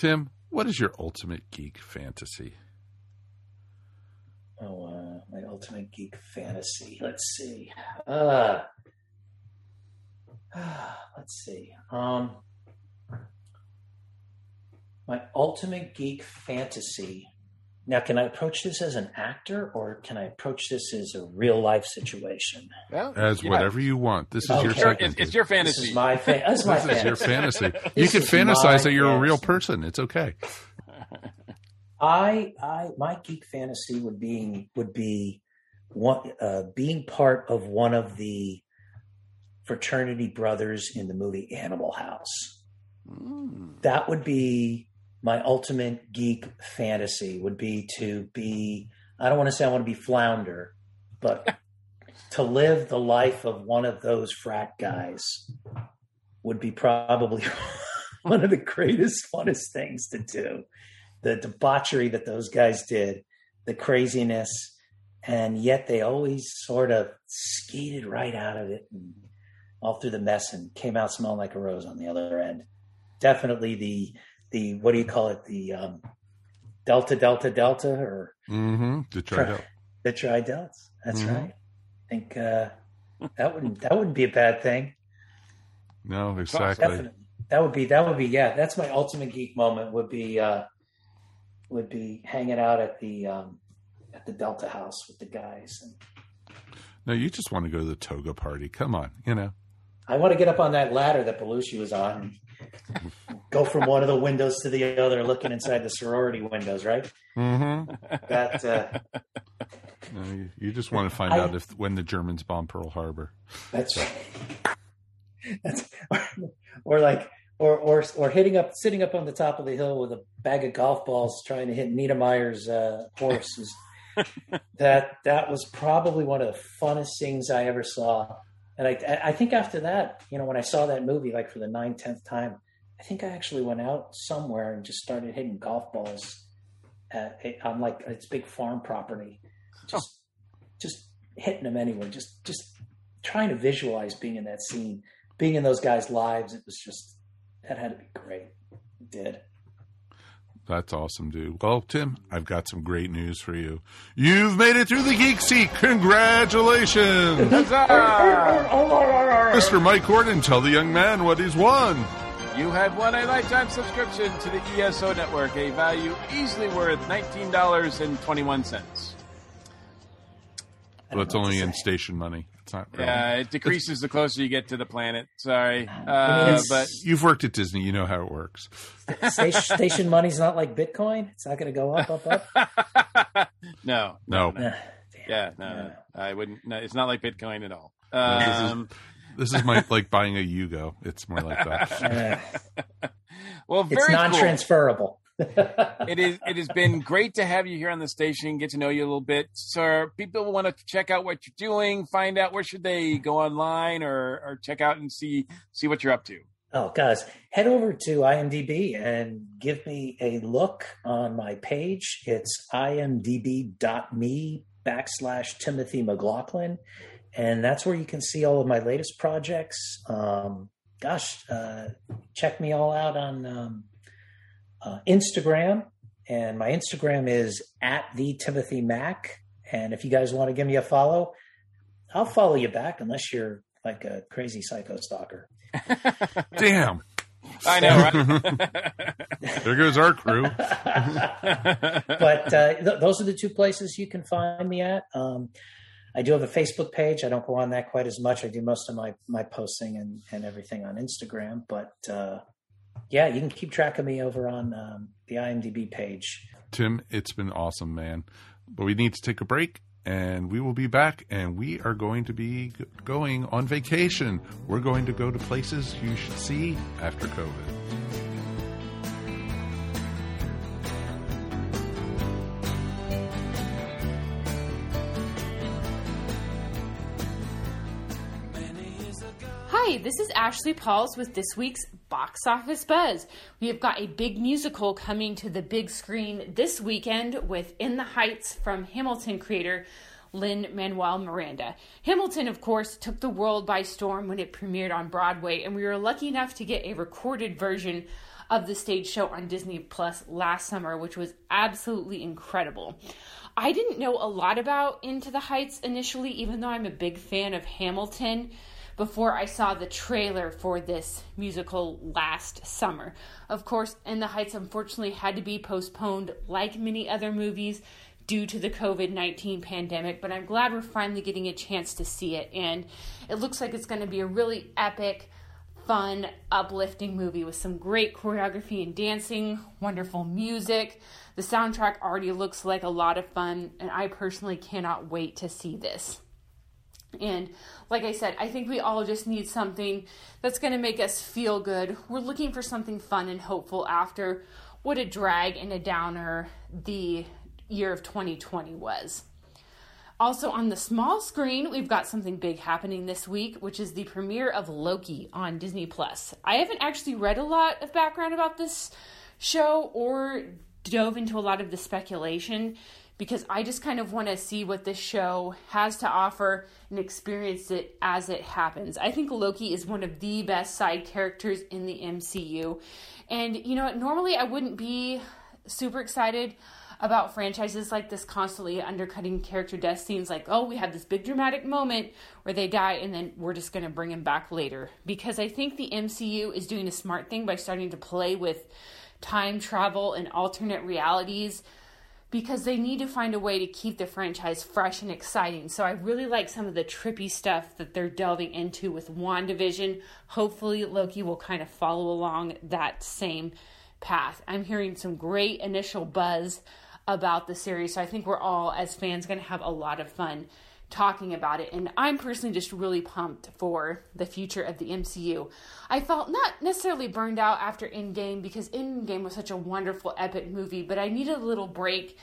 Tim, what is your ultimate geek fantasy? Oh, uh, my ultimate geek fantasy. Let's see. Uh, let's see. Um, my ultimate geek fantasy. Now, can I approach this as an actor, or can I approach this as a real life situation? Well, As yeah. whatever you want. This is Okay. your Sure, second. It's, it's dude. your This fantasy. is my fa- This is my This is your fantasy. fantasy. you This can fantasize that you're a real person. It's okay. I, I, my geek fantasy would be would be one uh, being part of one of the fraternity brothers in the movie Animal House. That would be my ultimate geek fantasy. Would be to be. I don't want to say I want to be flounder, but to live the life of one of those frat guys would be probably one of the greatest, funnest things to do. The debauchery that those guys did, the craziness, and yet they always sort of skated right out of it and all through the mess and came out smelling like a rose on the other end. Definitely the the what do you call it? The um, Delta Delta Delta or Mm-hmm. Detroit. Hill. the Tri Delts. That's Mhm. right. I think uh, that wouldn't that wouldn't be a bad thing. No, exactly. Definitely. That would be that would be yeah. That's my ultimate geek moment. Would be uh, would be hanging out at the um, at the Delta House with the guys. And No, you just want to go to the toga party. Come on, you know. I want to get up on that ladder that Belushi was on. And go from one of the windows to the other, looking inside the sorority windows. Right. Mm-hmm. That uh, No, you, you just want to find I- out if when the Germans bomb Pearl Harbor. That's right. that's or like or or or hitting up sitting up on the top of the hill with a bag of golf balls trying to hit Niedermeyer's uh, horse. Is, that that was probably one of the funnest things I ever saw. And I I think after that, you know, when I saw that movie like for the nine tenth time, I think I actually went out somewhere and just started hitting golf balls at, on like its big farm property, just just hitting them anywhere, just just trying to visualize being in that scene, being in those guys' lives. It was just that had to be great. It did. That's awesome, dude. Well, Tim, I've got some great news for you. You've made it through the Geek Seat. Congratulations! Mr. Mike Gordon, tell the young man what he's won. You have won a lifetime subscription to the ESO network, a value easily worth $19.21. Well, don't it's only in station money. It's not real. Yeah, it decreases the closer you get to the planet. Sorry. I mean, Uh, but You've worked at Disney. You know how it works. Station, station money's not like Bitcoin. It's not going to go up, up, up. no, No, Nah, damn. yeah, no, no, I wouldn't. No, it's not like Bitcoin at all. No, this is- Um, this is my like buying a Yugo. It's more like that. Uh, well, very it's cool. It is it has been great to have you here on the station get to know you a little bit sir. people want to check out what you're doing find out where should they go online or or check out and see see what you're up to Oh, guys, head over to IMDb and give me a look on my page. It's imdb.me backslash Timothy McLaughlin. And that's where you can see all of my latest projects. Um, gosh, uh, check me all out on um, uh, Instagram. And my Instagram is at the Timothy Mac. And if you guys want to give me a follow, I'll follow you back unless you're like a crazy psycho stalker. Damn. i know right There goes our crew. but uh, th- those are the two places you can find me at. Um, I do have a Facebook page. I don't go on that quite as much. I do most of my my posting and, and everything on Instagram. But uh, yeah, you can keep track of me over on um, the IMDb page. Tim, it's been awesome, man. But we need to take a break and we will be back and we are going to be going on vacation. We're going to go to places you should see after COVID. Hi, this is Ashley Pauls with this week's Box Office Buzz. We have got a big musical coming to the big screen this weekend with In the Heights from Hamilton creator Lin-Manuel Miranda. Hamilton, of course, took the world by storm when it premiered on Broadway, and we were lucky enough to get a recorded version of the stage show on Disney Plus last summer, which was absolutely incredible. I didn't know a lot about Into the Heights initially, even though I'm a big fan of Hamilton before I saw the trailer for this musical last summer. Of course, In the Heights unfortunately had to be postponed, like many other movies, due to the COVID 19 pandemic, but I'm glad we're finally getting a chance to see it. And it looks like it's going to be a really epic, fun, uplifting movie with some great choreography and dancing, wonderful music. The soundtrack already looks like a lot of fun, and I personally cannot wait to see this. And like I said, I think we all just need something that's going to make us feel good. We're looking for something fun and hopeful after what a drag and a downer the year of 2020 was. Also, on the small screen, we've got something big happening this week, which is the premiere of Loki on Disney Plus. I haven't actually read a lot of background about this show or dove into a lot of the speculation because I just kind of want to see what this show has to offer and experience it as it happens. I think Loki is one of the best side characters in the MCU. And you know, normally I wouldn't be super excited about franchises like this constantly undercutting character death scenes like oh we have this big dramatic moment where they die and then we're just going to bring him back later because i think the mcu is doing a smart thing by starting to play with time travel and alternate realities because they need to find a way to keep the franchise fresh and exciting. So I really like some of the trippy stuff that they're delving into with WandaVision. Hopefully, Loki will kind of follow along that same path. I'm hearing some great initial buzz about the series. So I think we're all, as fans, going to have a lot of fun talking about it. And I'm personally just really pumped for the future of the MCU. I felt not necessarily burned out after Endgame because Endgame was such a wonderful, epic movie, but I needed a little break,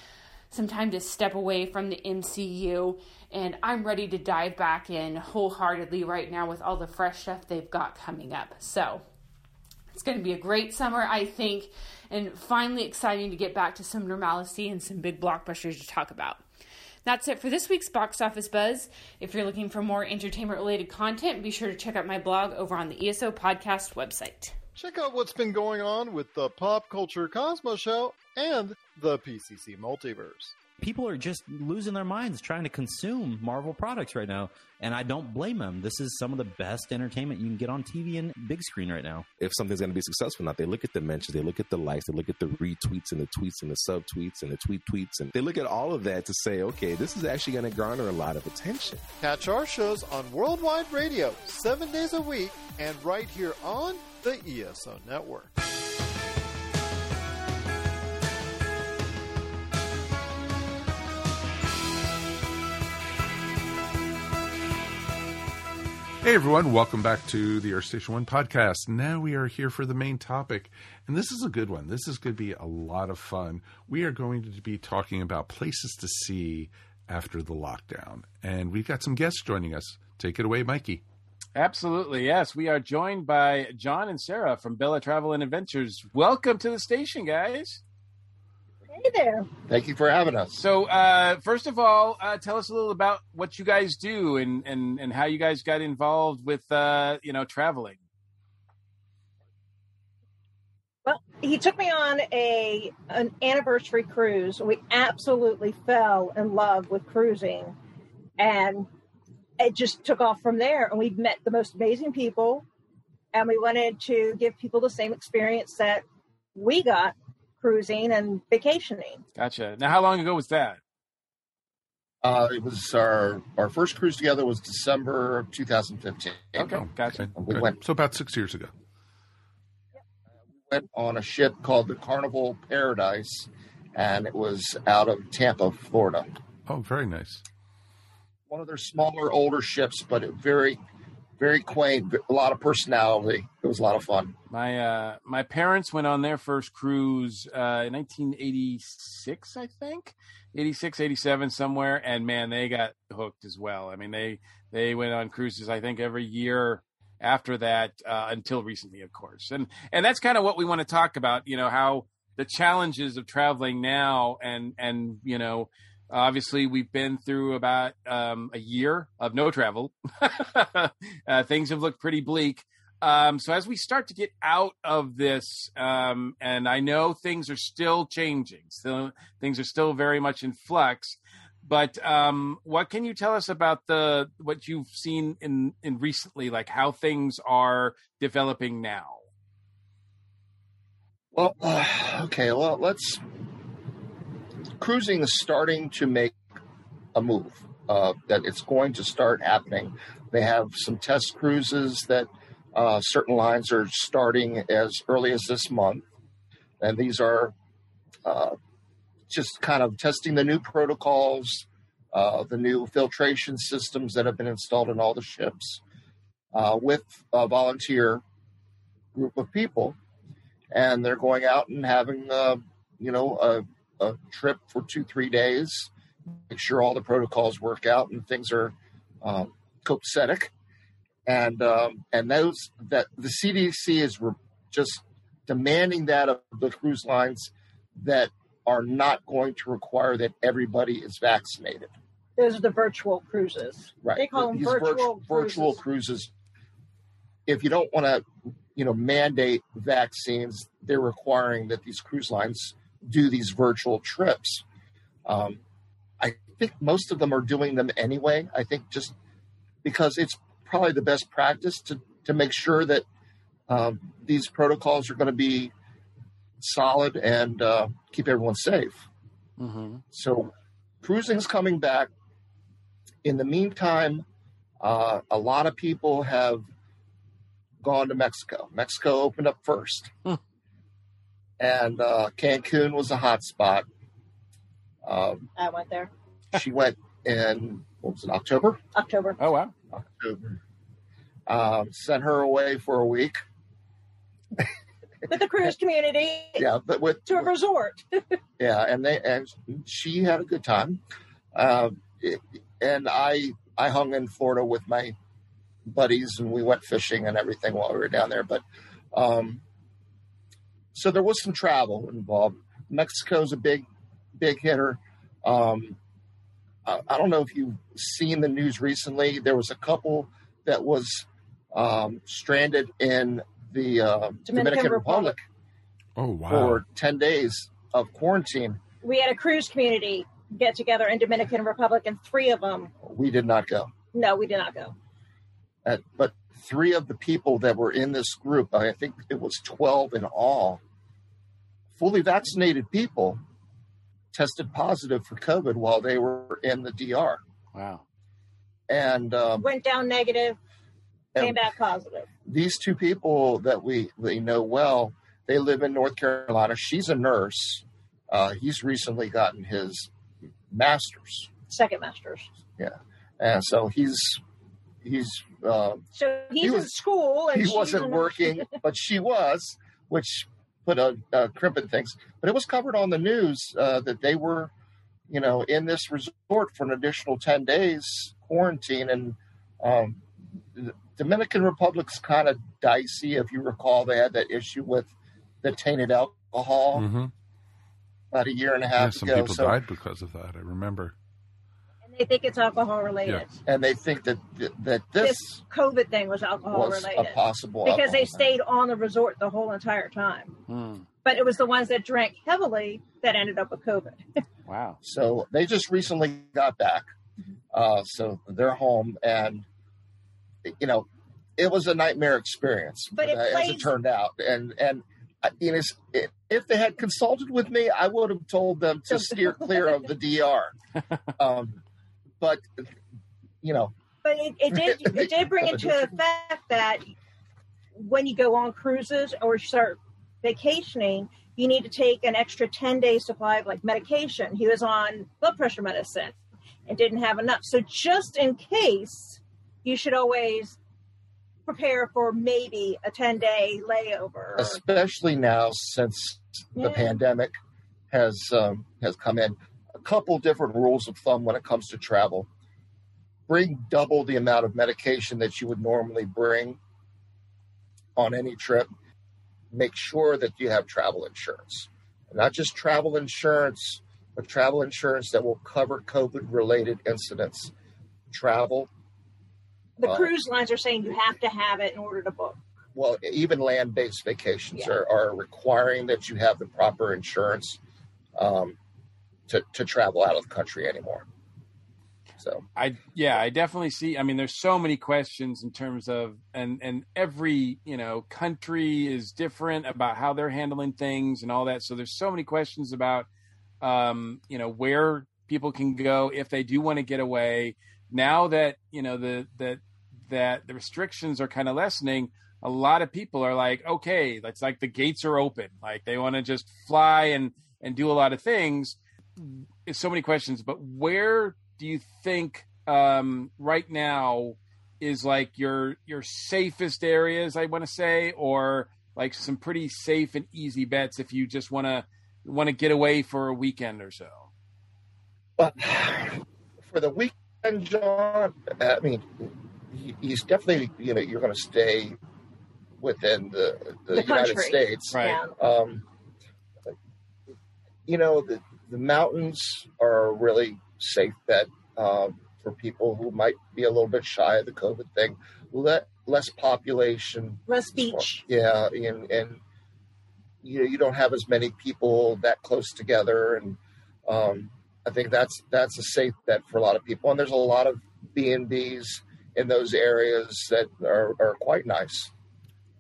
some time to step away from the MCU. And I'm ready to dive back in wholeheartedly right now with all the fresh stuff they've got coming up. So it's going to be a great summer, I think and finally exciting to get back to some normalcy and some big blockbusters to talk about. That's it for this week's Box Office Buzz. If you're looking for more entertainment related content, be sure to check out my blog over on the ESO Podcast website. Check out what's been going on with the Pop Culture Cosmos Show and the PCC Multiverse people are just losing their minds trying to consume Marvel products right now. And I don't blame them. This is some of the best entertainment you can get on TV and big screen right now. If something's going to be successful, not they look at the mentions, they look at the likes, they look at the retweets and the tweets and the subtweets and the tweet tweets, and they look at all of that to say, okay, this is actually going to garner a lot of attention. Catch our shows on Worldwide Radio seven days a week and right here on the ESO Network. Hey everyone, welcome back to the Earth Station One podcast. Now we are here for the main topic, and this is a good one. This is going to be a lot of fun. We are going to be talking about places to see after the lockdown, and we've got some guests joining us. Take it away, Mikey. Absolutely, yes. We are joined by John and Sarah from Bella Travel and Adventures. Welcome to the station, guys. Hey there. Thank you for having us. So, uh, first of all, uh, tell us a little about what you guys do and, and, and how you guys got involved with, uh, you know, traveling. Well, he took me on a an anniversary cruise. We absolutely fell in love with cruising, and it just took off from there. And we met the most amazing people, and we wanted to give people the same experience that we got cruising and vacationing. Gotcha. Now, how long ago was that? Uh, it was our our first cruise together was December of 2015. Okay, gotcha. We went so about six years ago. We went on a ship called the Carnival Paradise, and it was out of Tampa, Florida. Oh, very nice. One of their smaller, older ships, but it very very quaint, a lot of personality. It was a lot of fun. My uh, my parents went on their first cruise uh, in 1986, I think, 86, 87 somewhere, and man, they got hooked as well. I mean, they they went on cruises, I think, every year after that uh, until recently, of course, and and that's kind of what we want to talk about. You know how the challenges of traveling now, and and you know Obviously, we've been through about um, a year of no travel. uh, things have looked pretty bleak. Um, so as we start to get out of this, um, and I know things are still changing, still things are still very much in flux. But um, what can you tell us about the what you've seen in in recently, like how things are developing now? Well, okay. Well, let's cruising is starting to make a move. Uh, that it's going to start happening. They have some test cruises that uh, certain lines are starting as early as this month, and these are uh, just kind of testing the new protocols, uh, the new filtration systems that have been installed in all the ships, uh, with a volunteer group of people, and they're going out and having, uh, you know, a, trip for two three days, make sure all the protocols work out and things are um, copacetic, and um, and those that the CDC is re- just demanding that of the cruise lines that are not going to require that everybody is vaccinated. Those are the virtual cruises. Right. They call them These virtual, virtu- virtual cruises. If you don't want to, you know, mandate vaccines, they're requiring that these cruise lines do these virtual trips. Um, I think most of them are doing them anyway. I think just because it's probably the best practice to to make sure that um, these protocols are going to be solid and uh, keep everyone safe. Mm-hmm. So cruising's coming back. In the meantime, uh, a lot of people have gone to Mexico. Mexico opened up first, Hmm. And uh, Cancun was a hot spot. Um, I went there she went in what was it October? October. Oh wow. October. Um, sent her away for a week. With the cruise community Yeah, but with to a resort. yeah, and they and she had a good time. Um, it- and I I hung in Florida with my buddies, and we went fishing and everything while we were down there. But um, so there was some travel involved. Mexico's a big big hitter. Um, I, I don't know if you've seen the news recently. There was a couple that was um, stranded in the uh, Dominican Dominican, Republic. Republic Oh wow. for 10 days of quarantine. We had a cruise community get together in Dominican Republic, and three of them. We did not go. No, we did not go. Uh, but three of the people that were in this group, I think it was 12 in all, fully vaccinated people tested positive for COVID while they were in the DR. Wow. And um, Went down negative, came back positive. these two people that we, we know well, they live in North Carolina. She's a nurse. Uh, he's recently gotten his master's. Second masters. Yeah, and so he's, he's, uh, So he's He in was- school, and he wasn't working, but she was, which put a, a crimp in things. But it was covered on the news uh, that they were, you know, in this resort for an additional ten days quarantine, and um, the Dominican Republic's kind of dicey. If you recall, they had that issue with the tainted alcohol hmm about a year and a Yeah, half some ago. Some people so, died because of that. I remember. And they think it's alcohol related. and they think that that this, This COVID thing was alcohol was a related possible because they alcohol. stayed on the resort the whole entire time. Hmm. But it was the ones that drank heavily that ended up with COVID. Wow. So they just recently got back. Uh, so they're home, and you know, it was a nightmare experience. But it uh, as plays- it turned out, and and uh, you know, if- if they had consulted with me, I would have told them to steer clear of the DR. Um, but you know, But it, it did it did bring into effect that when you go on cruises or start vacationing, you need to take an extra ten day supply of like medication. He was on blood pressure medicine and didn't have enough. So just in case, you should always prepare for maybe a ten day layover. especially now since the pandemic has um, has come in. A couple different rules of thumb when it comes to travel: bring double the amount of medication that you would normally bring on any trip. Make sure that you have travel insurance, not just travel insurance, but travel insurance that will cover COVID-related incidents. Travel the uh, cruise lines are saying you have to have it in order to book. well, even land-based vacations Yeah. are, are requiring that you have the proper insurance um, to to travel out of the country anymore. So I yeah, I definitely see. I mean, there's so many questions in terms of and and every you know country is different about how they're handling things and all that. So there's so many questions about um, you know where people can go if they do want to get away. Now that you know the that that the restrictions are kind of lessening, a lot of people are like, okay, that's like the gates are open. Like they want to just fly and and do a lot of things. It's so many questions, but where do you think um, right now is like your your safest areas? I want to say, or like some pretty safe and easy bets if you just want to want to get away for a weekend or so. But for the weekend, John, I mean, he's definitely you know you're going to stay within the, the, The United. States. Right. Yeah. Um, you know, the, the mountains are a really safe bet um, for people who might be a little bit shy of the COVID thing. Let, less population. Less beach. Yeah, and, and you know, you don't have as many people that close together, and um, I think that's that's a safe bet for a lot of people. And there's a lot of B and B's in those areas that are, are quite nice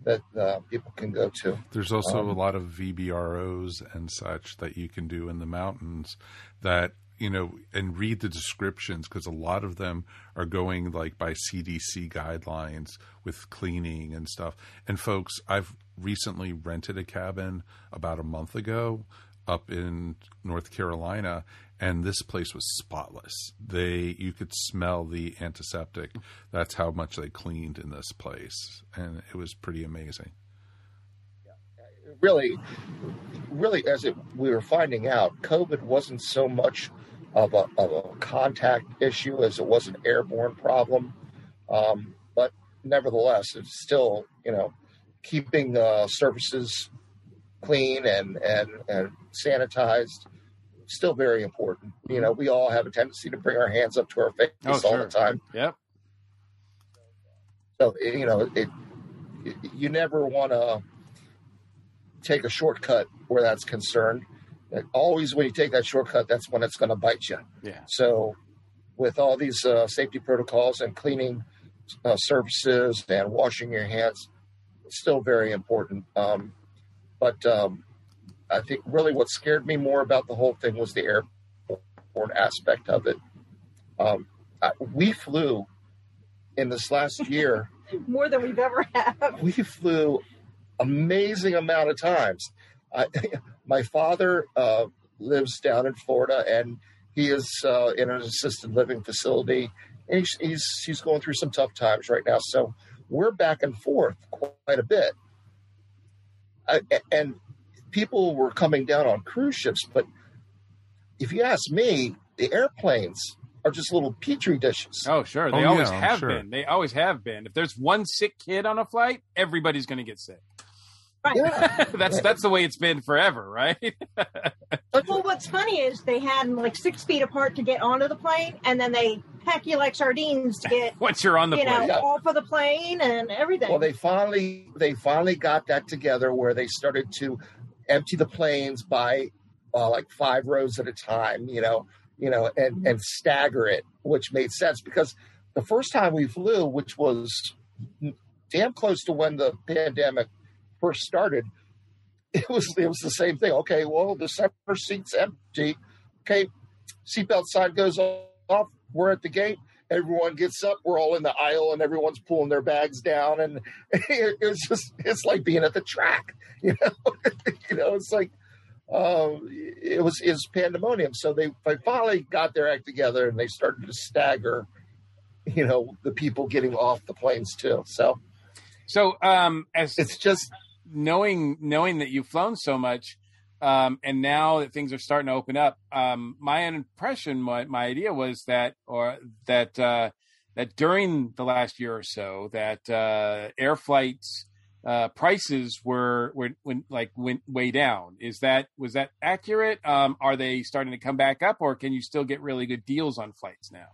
that uh, people can go to. There's also Um, a lot of VRBOs and such that you can do in the mountains that, you know, and read the descriptions because a lot of them are going like by CDC guidelines with cleaning and stuff. And folks, I've recently rented a cabin about a month ago up in North Carolina and this place was spotless. They you could smell the antiseptic. That's how much they cleaned in this place and it was pretty amazing. really, really, as it, we were finding out, COVID wasn't so much of a, of a contact issue as it was an airborne problem. Um, but nevertheless, it's still, you know, keeping uh, surfaces clean and, and, and sanitized. Still very important. You know, we all have a tendency to bring our hands up to our face Oh, all sure. the time. Yep. So you know, it you never want to take a shortcut where that's concerned. Like, Always, when you take that shortcut, that's when it's going to bite you. Yeah. So, with all these uh, safety protocols and cleaning uh, surfaces and washing your hands, it's still very important. Um, but um, I think really what scared me more about the whole thing was the airborne aspect of it. Um, I, we flew in this last year More than we've ever had. we flew amazing amount of times. I, my father uh, lives down in Florida, and he is uh, in an assisted living facility. And he's, he's he's going through some tough times right now, so we're back and forth quite a bit. I, and people were coming down on cruise ships, but if you ask me, the airplanes are just little petri dishes. Oh, sure. They Oh, always yeah, have sure. been. They always have been. If there's one sick kid on a flight, everybody's going to get sick. Yeah. that's that's the way it's been forever, right? Well, what's funny is they had them like six feet apart to get onto the plane, and then they pack you like sardines to get Once you're on the you know plane. Yeah. off of the plane and everything. Well, they finally they finally got that together where they started to empty the planes by uh, like five rows at a time, you know, you know, and and stagger it, which made sense because the first time we flew, which was damn close to when the pandemic first started, it was it was the same thing. Okay, well, the center seat's empty. Okay, seatbelt sign goes off. We're at the gate everyone gets up we're all in the aisle and everyone's pulling their bags down and it, it's just it's like being at the track you know? You know it's like um it was is pandemonium. So they, they finally got their act together and they started to stagger you know the people getting off the planes too. So So, um, as it's just knowing knowing that you've flown so much, um, and now that things are starting to open up, um, my impression, my, my idea was that, or that uh, that during the last year or so, that uh, air flights uh, prices were were went, like went way down. Is that was that accurate? Um, are they starting to come back up, or can you still get really good deals on flights now?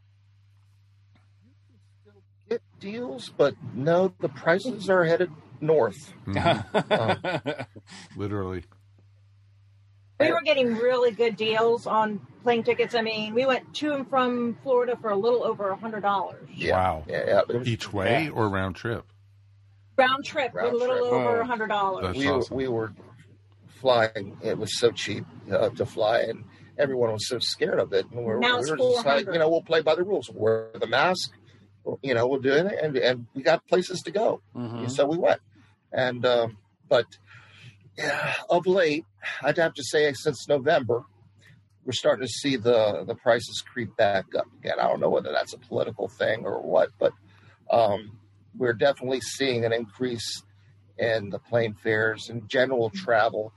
get deals but no the prices are headed north Mhm. Literally. We were getting really good deals on plane tickets. I mean, we went to and from Florida for a little over a hundred dollars yeah Wow. yeah, yeah was- Each way yeah. or round trip? round trip. Round a little trip. over Oh. a hundred dollars. We awesome. were, we were flying. It was so cheap uh, to fly, and everyone was so scared of it. And we were, Now we it's were just like, 400. you know, we'll play by the rules. Wear the mask. You know, we'll do it, and and we got places to go, Mhm. so we went. And um, but yeah, of late, I'd have to say since November, we're starting to see the the prices creep back up again. I don't know whether that's a political thing or what, but um, we're definitely seeing an increase in the plane fares and general travel.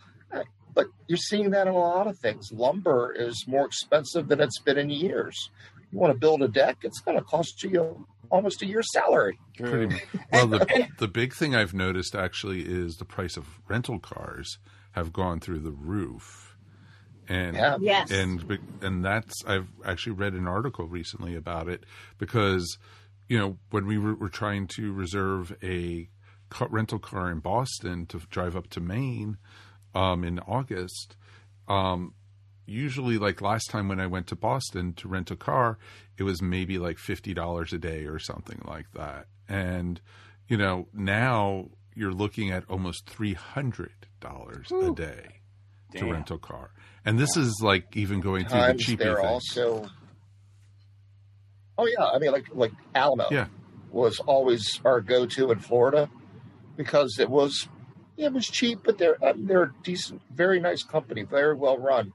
But you're seeing that in a lot of things. Lumber is more expensive than it's been in years. You want to build a deck, it's going to cost you almost a year's salary. Pretty much. Well, the the big thing I've noticed actually is the price of rental cars have gone through the roof, and Yeah. Yes. and and that's I've actually read an article recently about it because you know when we were, were trying to reserve a car, rental car in Boston to drive up to Maine um, in August. Um, usually like last time when I went to Boston to rent a car, it was maybe like fifty dollars a day or something like that. And you know, now you're looking at almost three hundred dollars a day to Damn. rent a car. And this is like even going through the Times cheaper they're things. also. Oh yeah, I mean like like Alamo Yeah. was always our go-to in Florida because it was yeah, it was cheap, but they're uh, they're a decent, very nice company, very well run.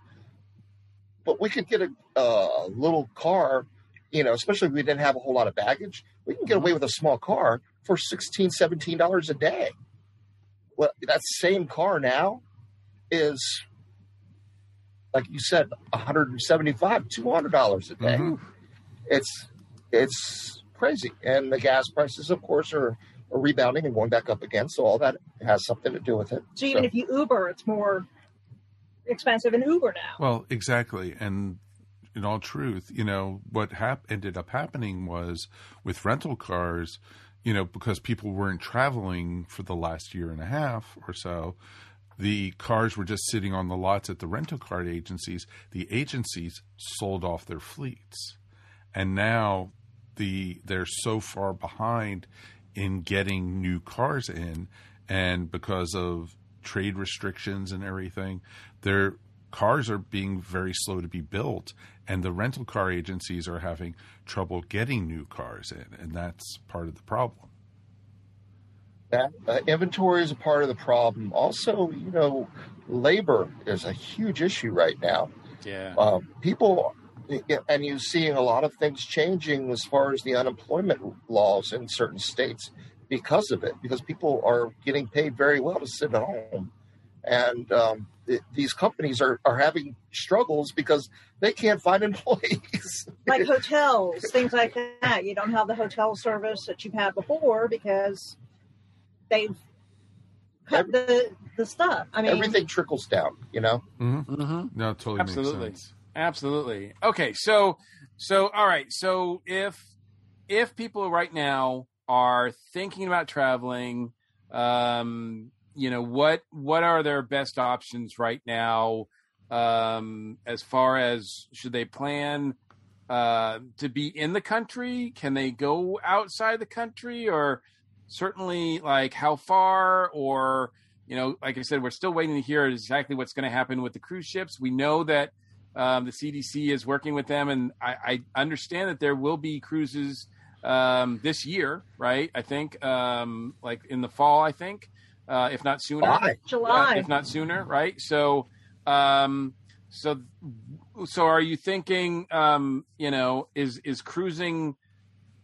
But we could get a uh, little car, you know, especially if we didn't have a whole lot of baggage. We can get away with a small car for 16 dollars a day. Well, that same car now is, like you said, 175 $200 a day. Mhm. It's it's crazy, and the gas prices, of course, are, are rebounding and going back up again. So all that has something to do with it. So even if you Uber, it's more expensive in Uber now. Well, exactly. And in all truth, you know, what hap- ended up happening was with rental cars, you know, because people weren't traveling for the last year and a half or so, the cars were just sitting on the lots at the rental car agencies. The agencies sold off their fleets. And now the they're so far behind in getting new cars in and because of trade restrictions and everything, their cars are being very slow to be built and the rental car agencies are having trouble getting new cars in and that's part of the problem. That uh, inventory is a part of the problem. Also, you know, labor is a huge issue right now. Yeah. Um, people, and you're seeing a lot of things changing as far as the unemployment laws in certain states because of it, because people are getting paid very well to sit at home. And um, th- these companies are, are having struggles because they can't find employees. like hotels, things like that. You don't have the hotel service that you've had before because they've cut the the stuff. I mean, Everything trickles down, you know? Mm-hmm. Mm-hmm. No, totally Absolutely. makes sense. Absolutely. Okay, so so all right, so if if people right now are thinking about traveling, um, you know, what what are their best options right now um as far as should they plan uh to be in the country? Can they go outside the country or certainly like how far or you know, like I said, we're still waiting to hear exactly what's going to happen with the cruise ships. We know that um, the CDC is working with them, and I, I understand that there will be cruises um, this year, right? I think, um, like in the fall, I think, uh, if not sooner. Why? July. Yeah, if not sooner, right? So, um, so, so, are you thinking, um, you know, is is cruising?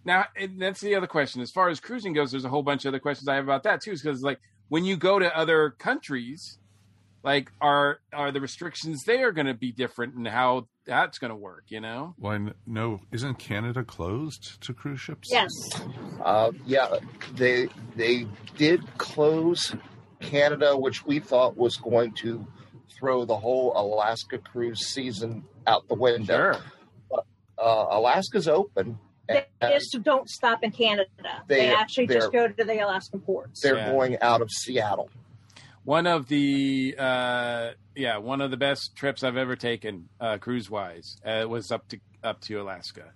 Now, that's the other question. As far as cruising goes, there's a whole bunch of other questions I have about that too. Because like when you go to other countries, like are are the restrictions there going to be different, and how that's going to work? You know? Well, I kn- no, isn't Canada closed to cruise ships? yes, Uh, yeah, they they did close Canada, which we thought was going to throw the whole Alaska cruise season out the window. Sure. Uh, Alaska's open. they just don't stop in Canada. They, They- actually just go to the Alaskan ports. They're Yeah. going out of Seattle. One of the uh, yeah, one of the best trips I've ever taken uh, cruise wise uh, was up to up to Alaska,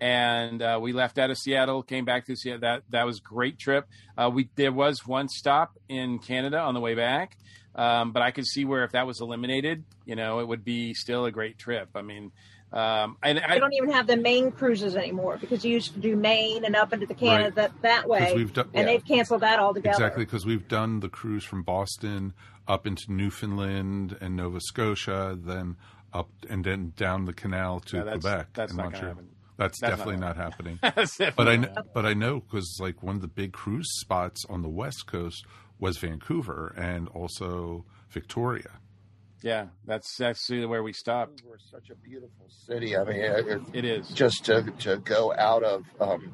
and uh, we left out of Seattle, came back to Seattle. That that was great trip. Uh, we there was one stop in Canada on the way back, um, but I could see where if that was eliminated, you know, it would be still a great trip. I mean, um, and I they don't even have the Maine cruises anymore because you used to do Maine and up into the Canada that, that 'Cause way, we've done- and yeah. they've canceled that altogether. Exactly, because we've done the cruise from Boston up into Newfoundland and Nova Scotia, then up and then down the canal to Yeah, that's- Quebec. that's in not gonna Montreal. happen. That's, That's definitely not not happening. That's but I definitely but I know because like one of the big cruise spots on the west coast was Vancouver and also Victoria. Yeah, that's actually where we stopped. We're such a beautiful city. I mean, it, It is. just to to go out of um,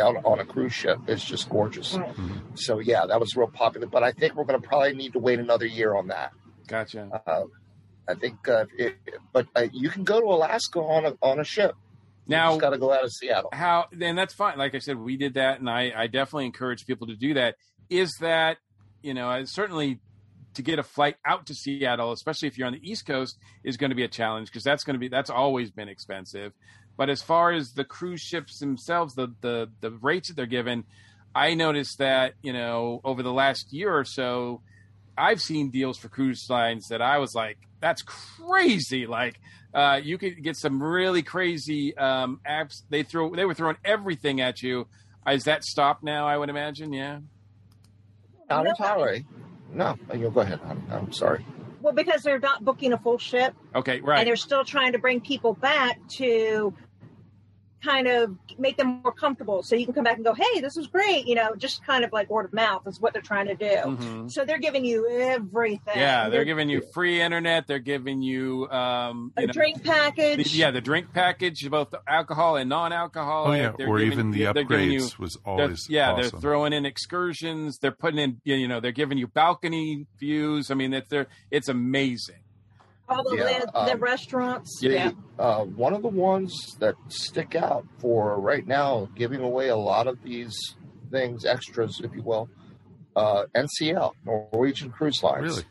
out on a cruise ship is just gorgeous. Right. So yeah, that was real popular. But I think we're going to probably need to wait another year on that. Gotcha. Uh, I think, uh, it, but uh, you can go to Alaska on a on a ship. Now, got to go out of Seattle. how then that's fine like i said we did that and i i definitely encourage people to do that is that you know I- certainly to get a flight out to seattle especially if you're on the east coast is going to be a challenge because that's going to be that's always been expensive but as far as the cruise ships themselves the the the rates that they're given i noticed that you know over the last year or so I've seen deals for cruise lines that I was like, that's crazy. Like, uh, you could get some really crazy um, apps. They throw, they were throwing everything at you. Is that stopped now? I would imagine. Yeah. Not entirely. No, you go ahead. I'm, I'm sorry. Well, because they're not booking a full ship Okay. Right. And they're still trying to bring people back to kind of make them more comfortable so you can come back and go hey this is great you know just kind of like word of mouth is what they're trying to do Mhm. so they're giving you everything Yeah, they're giving you free internet. They're giving you, um, a you know, drink package the- yeah, the drink package, both alcohol and non-alcohol. Oh yeah, They're or giving- even the they're you- upgrades was They're- always yeah, awesome. they're throwing in excursions. They're putting in, you know, they're giving you balcony views. I mean, it's they're it's amazing. All the, Yeah, the, the um, restaurants The- yeah uh, one of the ones that stick out for right now, giving away a lot of these things, extras, if you will, uh, NCL, Norwegian Cruise Lines. Really?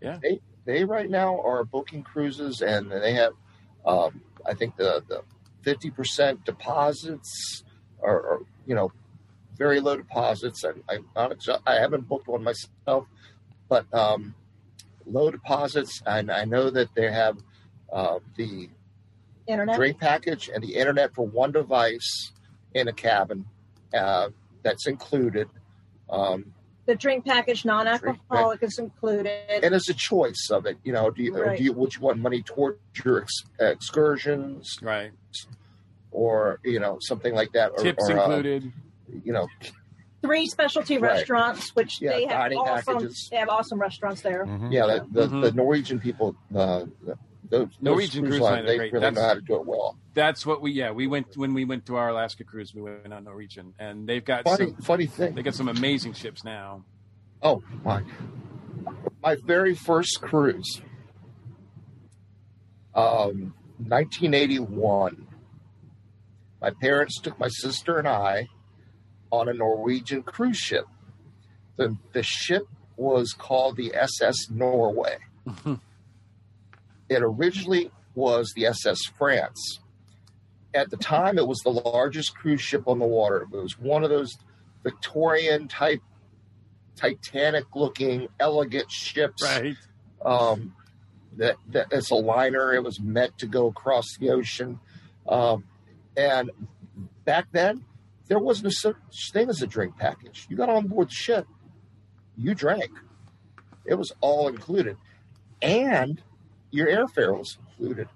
Yeah. They, they right now are booking cruises and they have, um, I think, the, the 50% deposits are, are, you know, very low deposits. And I, not I haven't booked one myself, but um, low deposits. And I know that they have uh, the internet drink package and the internet for one device in a cabin uh, that's included. Um, the drink package non-alcoholic is included and it's a choice of it. You know, do you, Right. do you would you want money towards your ex- excursions Right. or you know something like that? Or, Tips or, uh, included. you know, three specialty Right. restaurants which Yeah, they have dining awesome packages. they have awesome restaurants there Mhm. yeah, the, the, Mhm. the Norwegian people, uh, the, those Norwegian those cruise lines, lines are they great. really know That's- how to do it well. That's what we yeah we went when we went to our Alaska cruise. We went on Norwegian, and they've got Funny, some, funny thing. they got some amazing ships now. Oh my! My very first cruise, um, 1981. My parents took my sister and I on a Norwegian cruise ship. the The ship was called the SS Norway. it originally was the SS France. At the time, it was the largest cruise ship on the water. It was one of those Victorian type Titanic looking, elegant ships. Right. Um, that, that it's a liner. It was meant to go across the ocean. Um, and back then, there wasn't a such thing as a drink package. You got on board the ship, you drank. It was all included, and your airfare was included.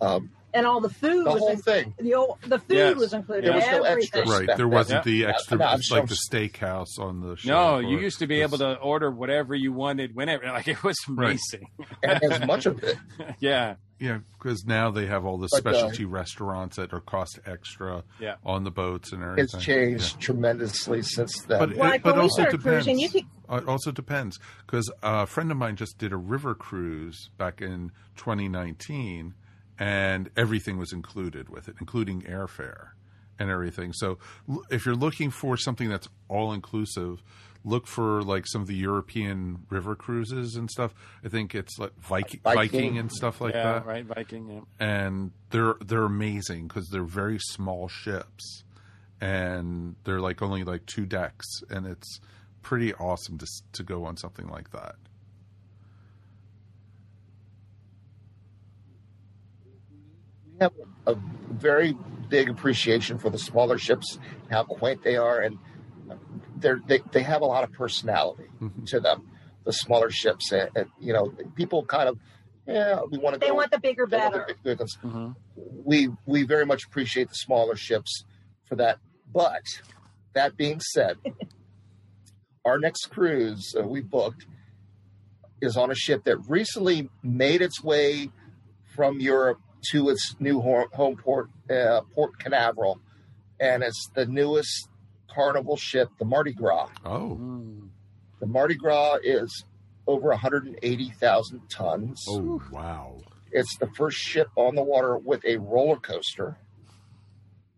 Um, and all the food the was whole in, thing. the, old- the food Yes. was included There was no everything. Right. There wasn't then. the Yeah. extra, No, it's like so- the steakhouse on the ship. No, you used to be able to order whatever you wanted whenever. Like it was Right. amazing. and as much of it. yeah. Yeah, because now they have all the But, uh, specialty restaurants that are cost extra Yeah. on the boats and everything. It's changed tremendously since then. But, Like it, but also depends. cruising, you Uh, It also depends because a friend of mine just did a river cruise back in 2019, and everything was included with it, including airfare and everything. So if you're looking for something that's all inclusive, look for like some of the European river cruises and stuff. I think it's like Viking, Viking. Viking and stuff like yeah. that Right. Viking. Yeah. and they're they're amazing because they're very small ships, and they're like only like two decks, and it's pretty awesome to to go on something like that. Have a very big appreciation for the smaller ships, how quaint they are, and they're, they they have a lot of personality Mhm. to them. The smaller ships, and, and, you know, people kind of yeah, we want to They go. want the bigger, they want the better. big- big. Mm-hmm. We we very much appreciate the smaller ships for that. But that being said, our next cruise uh, we booked is on a ship that recently made its way from Europe to its new home, port, uh, Port Canaveral, and it's the newest Carnival ship, the Mardi Gras. Oh, The Mardi Gras is over 180,000 tons. oh, wow. It's the first ship on the water with a roller coaster.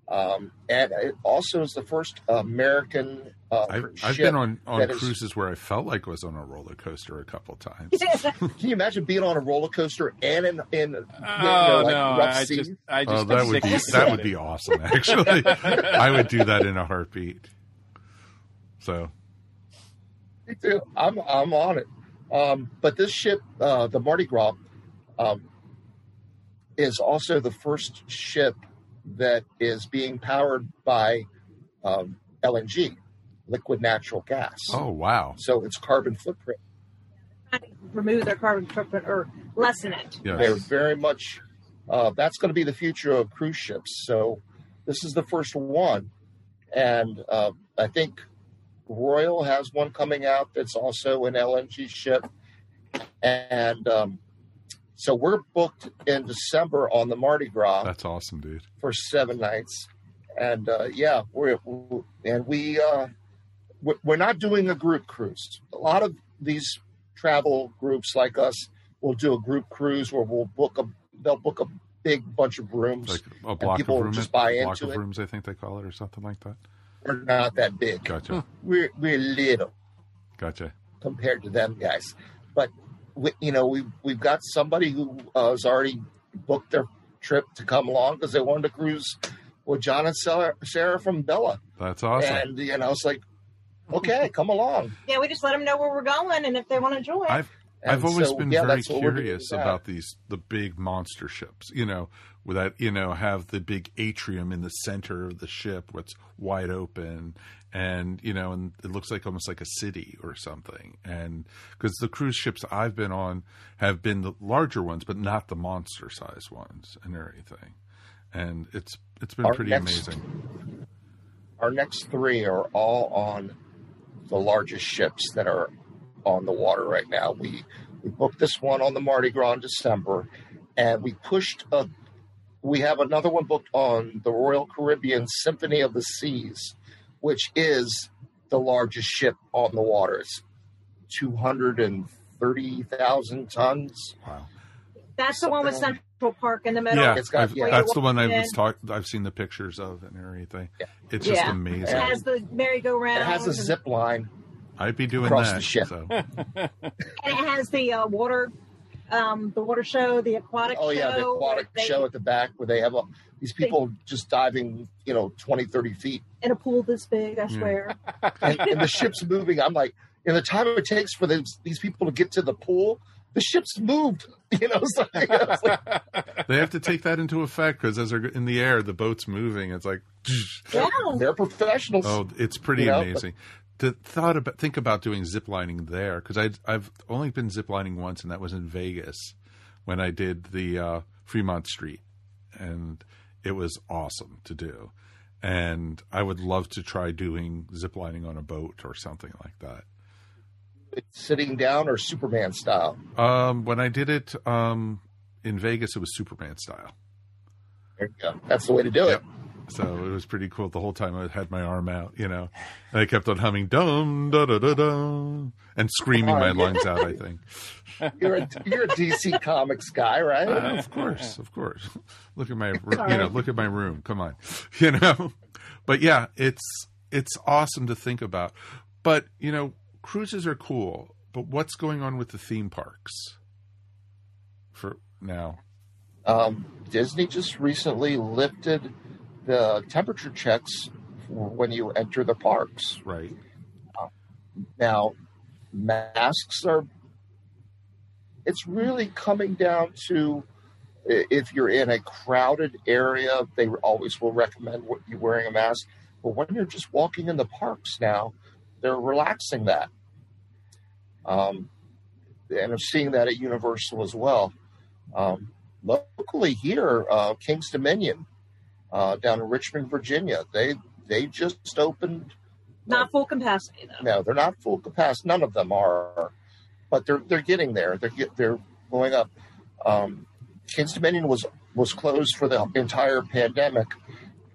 Um, and it also is the first American uh, I've, ship. I've been on, on that is- cruises where I felt like I was on a roller coaster a couple times. Can you imagine being on a roller coaster and in in you Oh know, like no! rough I sea? just, I just Oh, that would be that would be awesome. Actually, I would do that in a heartbeat. So, Me too. I'm I'm on it. Um, but this ship, uh, the Mardi Gras, um, is also the first ship that is being powered by um, LNG, liquid natural gas. oh wow, So its carbon footprint. Remove their carbon footprint or lessen it. They're very much. Uh, that's going to be the future of cruise ships. So this is the first one, and uh, I think Royal has one coming out that's also an LNG ship, and um, so we're booked in December on the Mardi Gras that's awesome, dude. for seven nights, and uh, yeah, we're and we uh, we're not doing a group cruise. A lot of these travel groups like us will do a group cruise where we'll book a they'll book a big bunch of rooms. Like a block people of rooms, just buy block into of it. rooms, I think they call it, or something like that. We're not that big. Gotcha, We're we're little gotcha. compared to them guys, but we, you know we we've got somebody who uh, has already booked their trip to come along because they wanted to cruise with John and Sarah, Sarah from Bella. That's awesome. And you know, it's like, okay, come along. Yeah, we just let them know where we're going, and if they want to join, I've And I've always so, been yeah, very that's what we're doing curious about these the big monster ships. You know, with that you know have the big atrium in the center of the ship, what's wide open, and you know, and it looks like almost like a city or something. And because the cruise ships I've been on have been the larger ones, but not the monster size ones and everything. And it's it's been Our pretty next- amazing. Our next three are all on the largest ships that are on the water right now. We we booked this one on the Mardi Gras in December, and we pushed a. We have another one booked on the Royal Caribbean Symphony of the Seas, which is the largest ship on the water. It's two hundred and thirty thousand tons. Wow. that's the one with Central Park in the middle. Yeah, It's got- yeah. that's the one I was talk, I've seen the pictures of and everything. Yeah. It's just Yeah. amazing. It has the merry-go-round. It has a zip line. I'd be doing across that. the ship. So. and it has the uh, water, um, the water show, the aquatic Oh show. yeah, the aquatic where they- show at the back where they have a, these people just diving, you know, 20, 30 feet, in a pool this big. I swear. and, and the ship's moving. I'm like, in the time it takes for these these people to get to the pool, the ship's moved. You know, it's like, it's like, they have to take that into effect because as they're in the air, the boat's moving. It's like, yeah. they're professionals. oh, it's pretty You know, amazing. To thought about think about doing zip lining there because I I've only been zip lining once, and that was in Vegas when I did the uh, Fremont Street, and it was awesome to do. And I would love to try doing zip lining on a boat or something like that. Sitting down or Superman style. Um, when I did it um, in Vegas, it was Superman style. There you go. That's the way to do Yep. it. So it was pretty cool. The whole time I had my arm out, you know, and I kept on humming dum da da da da and screaming my lungs out. I think. You're a you're a DC Comics guy, right? Uh, of course, of course. Look at my, you know, look at my room. Come on, you know. But yeah, it's it's awesome to think about. But you know, cruises are cool. But what's going on with the theme parks for now? Um, Disney just recently lifted the temperature checks when you enter the parks. Right. Now, masks are. It's really coming down to if you're in a crowded area, they always will recommend what you wearing a mask. But when you're just walking in the parks now, they're relaxing that. Um, and I'm seeing that at Universal as well. Um, locally here, uh, King's Dominion uh, down in Richmond, Virginia, they they just opened. Not full capacity though. No, they're not full capacity. None of them are, but they're they're getting there. They're get, they're going up. Um, King's Dominion was was closed for the entire pandemic,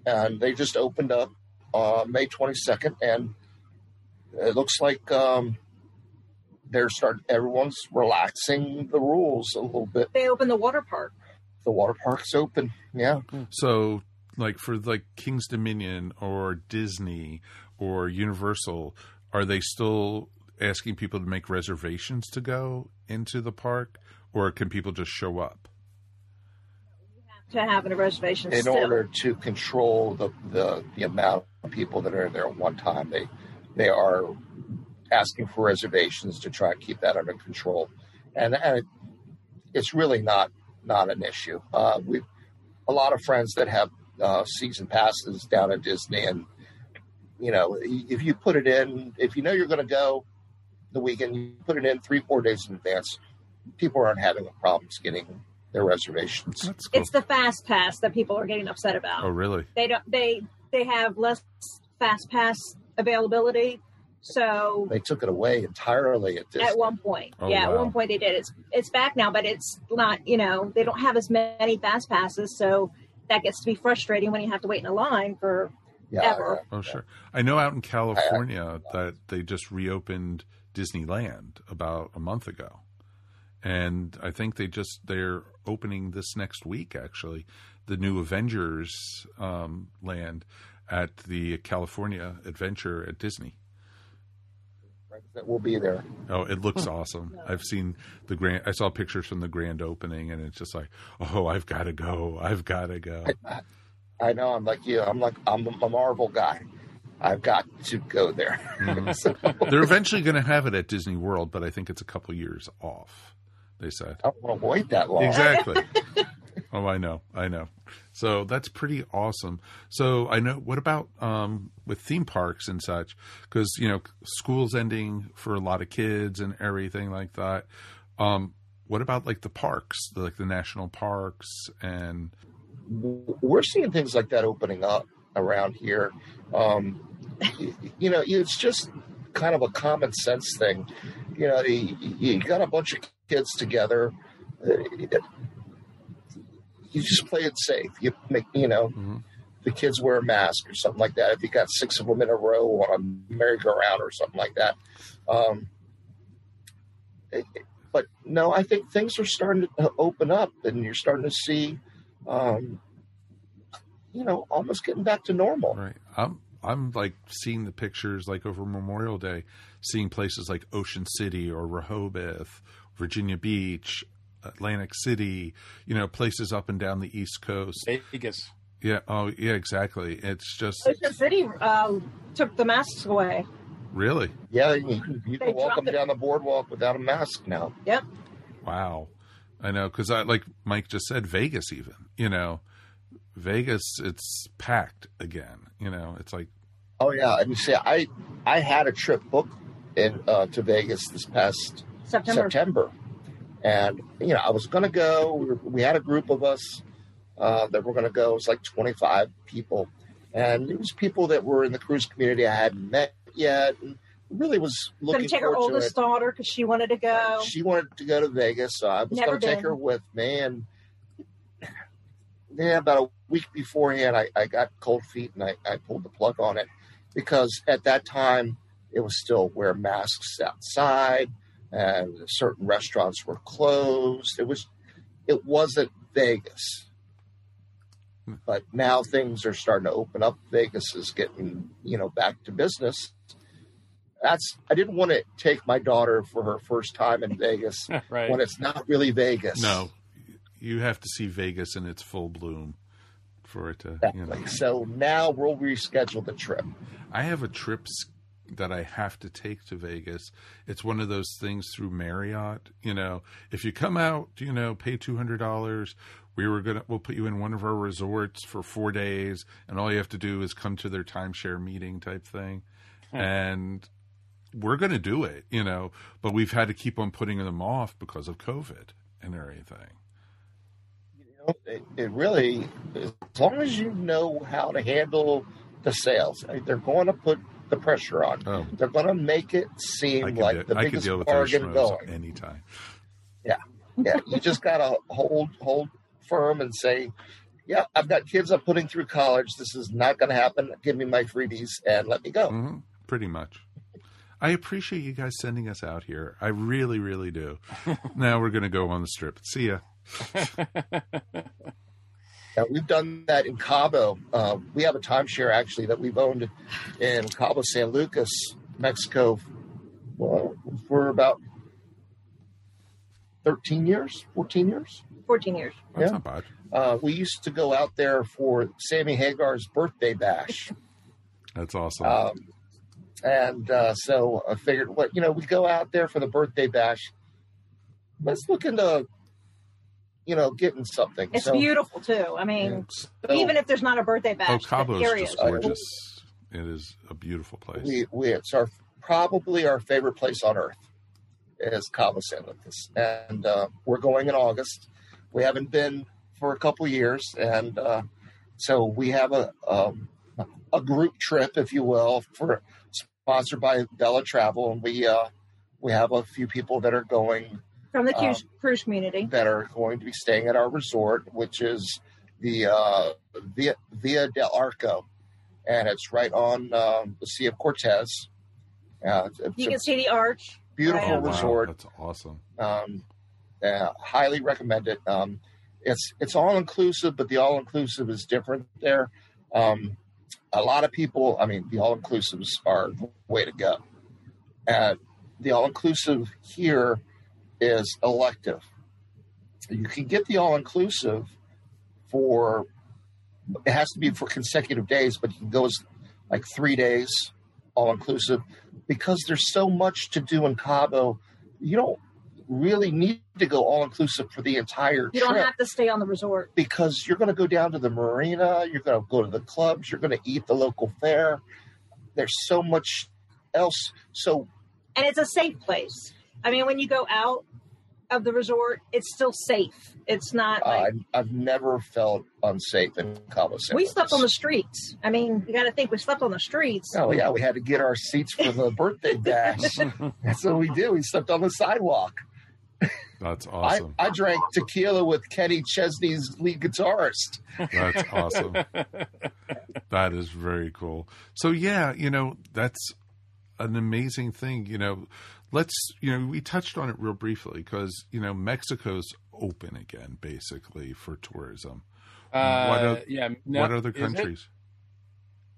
and they just opened up uh, May 22nd, and it looks like um, they're starting. Everyone's relaxing the rules a little bit. They opened the water park. The water park's open. Yeah. So, like for like King's Dominion or Disney or Universal, are they still asking people to make reservations to go into the park, or can people just show up? To have a reservation In still. order to control the, the the amount of people that are there at one time, they they are asking for reservations to try and keep that under control, and, and it, it's really not not an issue. Uh, we a lot of friends that have uh, season passes down at Disney, and you know, if you put it in, if you know you're going to go the weekend, you put it in three four days in advance. People aren't having problems getting their reservations. Cool. It's the fast pass that people are getting upset about. oh, really? They don't. They they have less fast pass availability. So They took it away entirely at Disney. at one point, Oh, yeah, wow. at one point they did. It's it's back now, but it's not. You know, they don't have as many fast passes, so that gets to be frustrating when you have to wait in a line for yeah, ever. Oh, sure. I know out in California that they just reopened Disneyland about a month ago. And I think they just they're opening this next week actually the new Avengers um, land at the California Adventure at Disney. That will be there. Oh, it looks awesome. I've seen the grand I saw pictures from the grand opening and it's just like, "Oh, I've got to go. I've got to go." I know. I'm like you. I'm like I'm a Marvel guy. I've got to go there. Mhm. So, They're eventually going to have it at Disney World, but I think it's a couple years off. They said. I don't want to wait that long. Exactly. oh, I know, I know. So that's pretty awesome. So I know. What about um, with theme parks and such? Because you know, school's ending for a lot of kids and everything like that. Um, what about like the parks, like the national parks and We're seeing things like that opening up around here. Um, you, you know, it's just kind of a common sense thing. You know, you, you got a bunch of kids together. You just play it safe. You make, you know, Mhm. the kids wear a mask or something like that. If you got six of them in a row on a merry-go-round or something like that. Um, it- but no, I think things are starting to open up, and you're starting to see, um, you know, almost getting back to normal. right? I'm I'm like seeing the pictures like over Memorial Day, seeing places like Ocean City or Rehoboth, Virginia Beach, Atlantic City, you know, places up and down the East Coast. Vegas. Yeah. Oh, yeah. Exactly. It's just Ocean City um, took the masks away. really Yeah, you, can- you can walk dropped up it. down the boardwalk without a mask now. Yep. wow. I know because I like Mike just said Vegas. Even you know, Vegas it's packed again. You know, it's like Oh yeah, and you see, I I had a trip booked in uh, to Vegas this past September. September, and you know I was going to go. We, were, we had a group of us uh, that were going to go. It was like twenty five people, and it was people that were in the cruise community I hadn't met yet. And really was Going looking to take her oldest daughter because she wanted to go. She wanted to go to Vegas, so I was going to take her with me. And yeah, about a week beforehand, I, I got cold feet and I, I pulled the plug on it because at that time it was still wear masks outside and certain restaurants were closed. It was, it wasn't Vegas. But now things are starting to open up. Vegas is getting, you know, back to business. That's I didn't want to take my daughter for her first time in Vegas Right. when it's not really Vegas. no, you have to see Vegas in its full bloom for it to. You know. Exactly. So now we'll reschedule the trip. I have a trip s- that I have to take to Vegas. It's one of those things through Marriott. You know, if you come out, you know, pay two hundred dollars. We were gonna, we'll put you in one of our resorts for four days, and all you have to do is come to their timeshare meeting type thing, hmm. and we're gonna do it. You know, but we've had to keep on putting them off because of COVID and everything. it, it really, as long as you know how to handle the sales, they're going to put the pressure on. Oh, They're going to make it seem like de- the I could biggest deal with bargain schmoes going. anytime. Yeah, yeah. you just gotta hold hold firm and say, "Yeah, I've got kids I'm putting through college. This is not going to happen. Give me my freebies and let me go." hmm Pretty much. I appreciate you guys sending us out here. I really, really do. now we're going to go on the strip. See ya. Yeah, we've done that in Cabo. Uh, we have a timeshare actually that we've owned in Cabo San Lucas, Mexico, well, for about thirteen years, fourteen years. 14 years. That's Yeah. not bad. Uh, we used to go out there for Sammy Hagar's birthday bash. That's awesome. Um, and uh, so I figured, what you know, we go out there for the birthday bash. Let's look into, you know, getting something. It's so, beautiful too. I mean, so even if there's not a birthday bash, oh, the Cabo's just is gorgeous. It is a beautiful place. we, we it's our probably our favorite place on earth is Cabo San Lucas, and uh, we're going in August. We haven't been for a couple years, and uh, so we have a um, a group trip, if you will, for sponsored by Bella Travel, and we uh, we have a few people that are going from the cruise, um, cruise community. that are going to be staying at our resort, which is the uh, Villa, Villa del Arco, and it's right on um, the Sea of Cortez. Uh, it's, it's You can see the arch. beautiful wow, resort. That's awesome. Um, uh, highly recommend it. Um, it's it's all inclusive, but the all inclusive is different there. Um, a lot of people, I mean, the all inclusives are the way to go. And the all inclusive here is elective. You can get the all inclusive for it has to be for consecutive days, but you can go as like three days all inclusive because there's so much to do in Cabo. You don't really need to go all inclusive for the entire You trip don't have to stay on the resort. because you're going to go down to the marina, you're going to go to the clubs, you're going to eat the local fare. There's so much else. So And it's a safe place. I mean, when you go out of the resort, it's still safe. It's not uh, like I, I've never felt unsafe in Cabo San we slept on the streets. I mean, you got to think we slept on the streets. Oh yeah, we had to get our seats for the birthday bash. That's what we did. We slept on the sidewalk. That's I, awesome. I drank tequila with Kenny Chesney's lead guitarist. That's awesome. that is very cool. So yeah, you know, that's an amazing thing. You know, let's you know we touched on it real briefly because you know Mexico's open again basically for tourism. Uh, What oth- yeah. no- what other countries?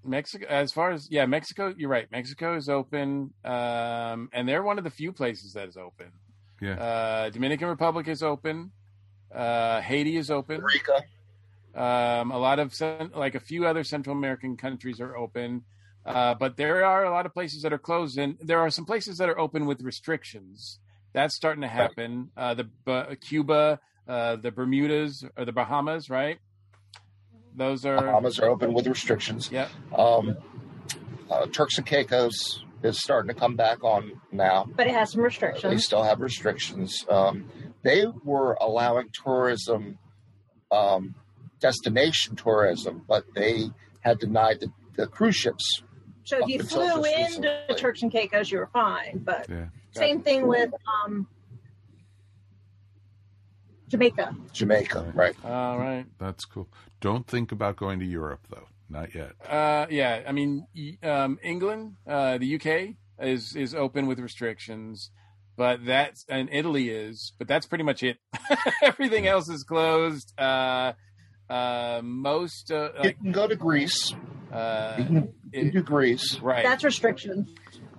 Mexico, as far as yeah, Mexico. You're right. Mexico is open, um, and they're one of the few places that is open. Yeah. Uh, Dominican Republic is open. Uh, Haiti is open. Rica. Um, a lot of like a few other Central American countries are open, uh, but there are a lot of places that are closed, and there are some places that are open with restrictions. That's starting to happen. Uh, the B- Cuba, uh, the Bermudas, or the Bahamas, right? Those are Bahamas are open with restrictions. yeah. Um, uh, Turks and Caicos is starting to come back on now. But it has some restrictions. They still have restrictions. Um, they were allowing tourism, um, destination tourism, but they had denied the, the cruise ships. So if you flew just into recently. Turks and Caicos, you were fine. But Yeah. same thing with um, Jamaica. Jamaica, right? All right. That's cool. Don't think about going to Europe though. Not yet. Uh, yeah, I mean, um, England, uh, the UK is is open with restrictions, but that's and Italy is, but that's pretty much it. Everything else is closed. Uh, uh, most uh, You can go to Greece. uh, You can, you can it- do Greece. right. That's restrictions.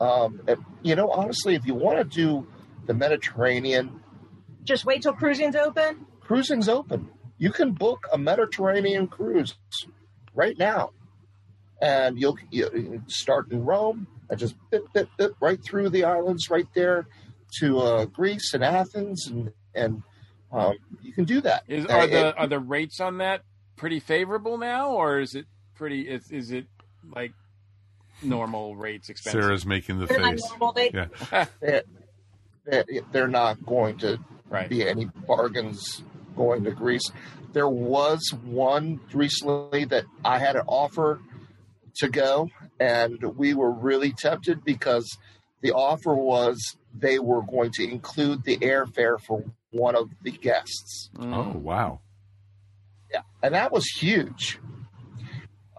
Um, and, you know, honestly, if you want to do the Mediterranean, Just wait till cruising's open. cruising's open. You can book a Mediterranean cruise right now, and you'll you you start in Rome and just bit, bit, bit right through the islands right there to uh, Greece and Athens, and and um, you can do that. Is Uh, are it- the are the rates on that pretty favorable now, or is it pretty? Is is it like normal rates expensive? Sarah's making the They're not face. normal. They, Yeah. they- they're not going to Right. be any bargains going to Greece. there was one recently that I had an offer to go, and we were really tempted because the offer was they were going to include the airfare for one of the guests. Oh wow. Yeah, and that was huge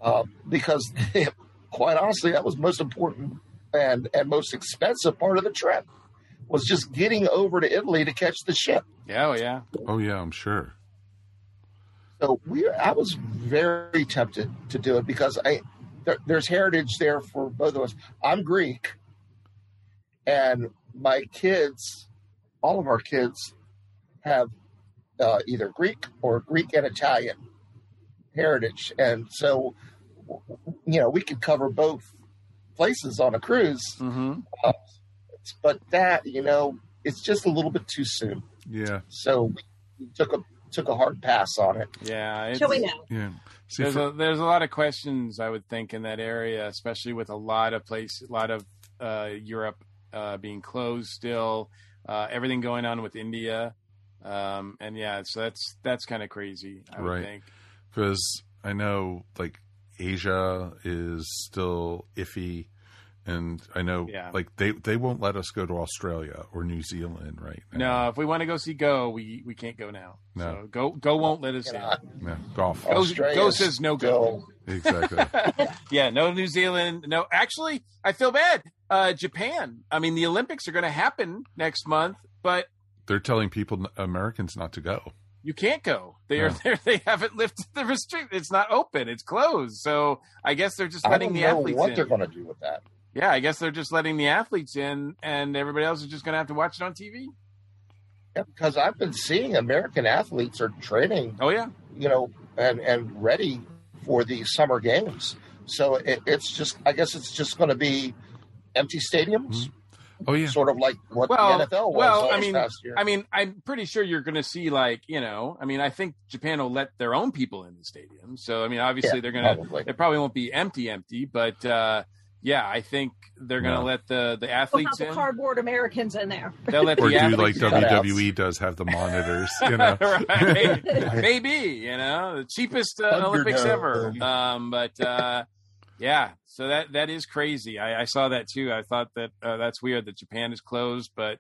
uh, because, quite honestly, that was most important and and most expensive part of the trip was just getting over to Italy to catch the ship. Yeah, oh yeah. Oh yeah, I'm sure. So we, I was very tempted to do it because I there, there's heritage there for both of us. I'm Greek, and my kids, all of our kids, have uh, either Greek or Greek and Italian heritage, and so you know we could cover both places on a cruise. Mm-hmm. Uh, but that you know it's just a little bit too soon. Yeah. So we took a took a hard pass on it. Yeah. It's, Till we know. Yeah. See, there's for- a, there's a lot of questions I would think in that area, especially with a lot of place, a lot of uh, Europe uh, being closed still, uh, everything going on with India, um, and yeah, so that's that's kind of crazy. I would Right. think. because I know like Asia is still iffy, and I know Yeah. like they they won't let us go to Australia or New Zealand right now. No, if we want to go see Go, we we can't go now. No. So Go Go won't let us in. no golf. Go, Go says no still- go. Exactly. yeah, no New Zealand. No, actually, I feel bad. Uh, Japan. I mean, the Olympics are going to happen next month, but They're telling people Americans not to go. You can't go. They are there. They haven't lifted the restrict. It's not open. It's closed. So I guess they're just I letting don't the know athletes what in. they're going to do with that. Yeah, I guess they're just letting the athletes in, and everybody else is just going to have to watch it on TV. Yeah, because I've been seeing American athletes are training, Oh yeah, you know, and and ready for the summer games. So it, it's just, I guess it's just going to be empty stadiums, mm-hmm. Oh yeah. sort of like what Well, the NFL was well, I mean, past year. I mean, I'm pretty sure you're going to see like you know. I mean, I think Japan will let their own people in the stadium. So I mean, obviously Yeah, they're going to. probably. It probably won't be empty, empty, but uh, yeah, I think they're going to No. let the the We'll athletes have the in. cardboard Americans in there. They'll let Or the do like athletes in. cutouts. WWE does have the monitors, you know? right. Maybe, you know, the cheapest uh, Olympics ever. Um, but uh, yeah, so that that is crazy. I, I saw that too. I thought that uh, that's weird that Japan is closed, but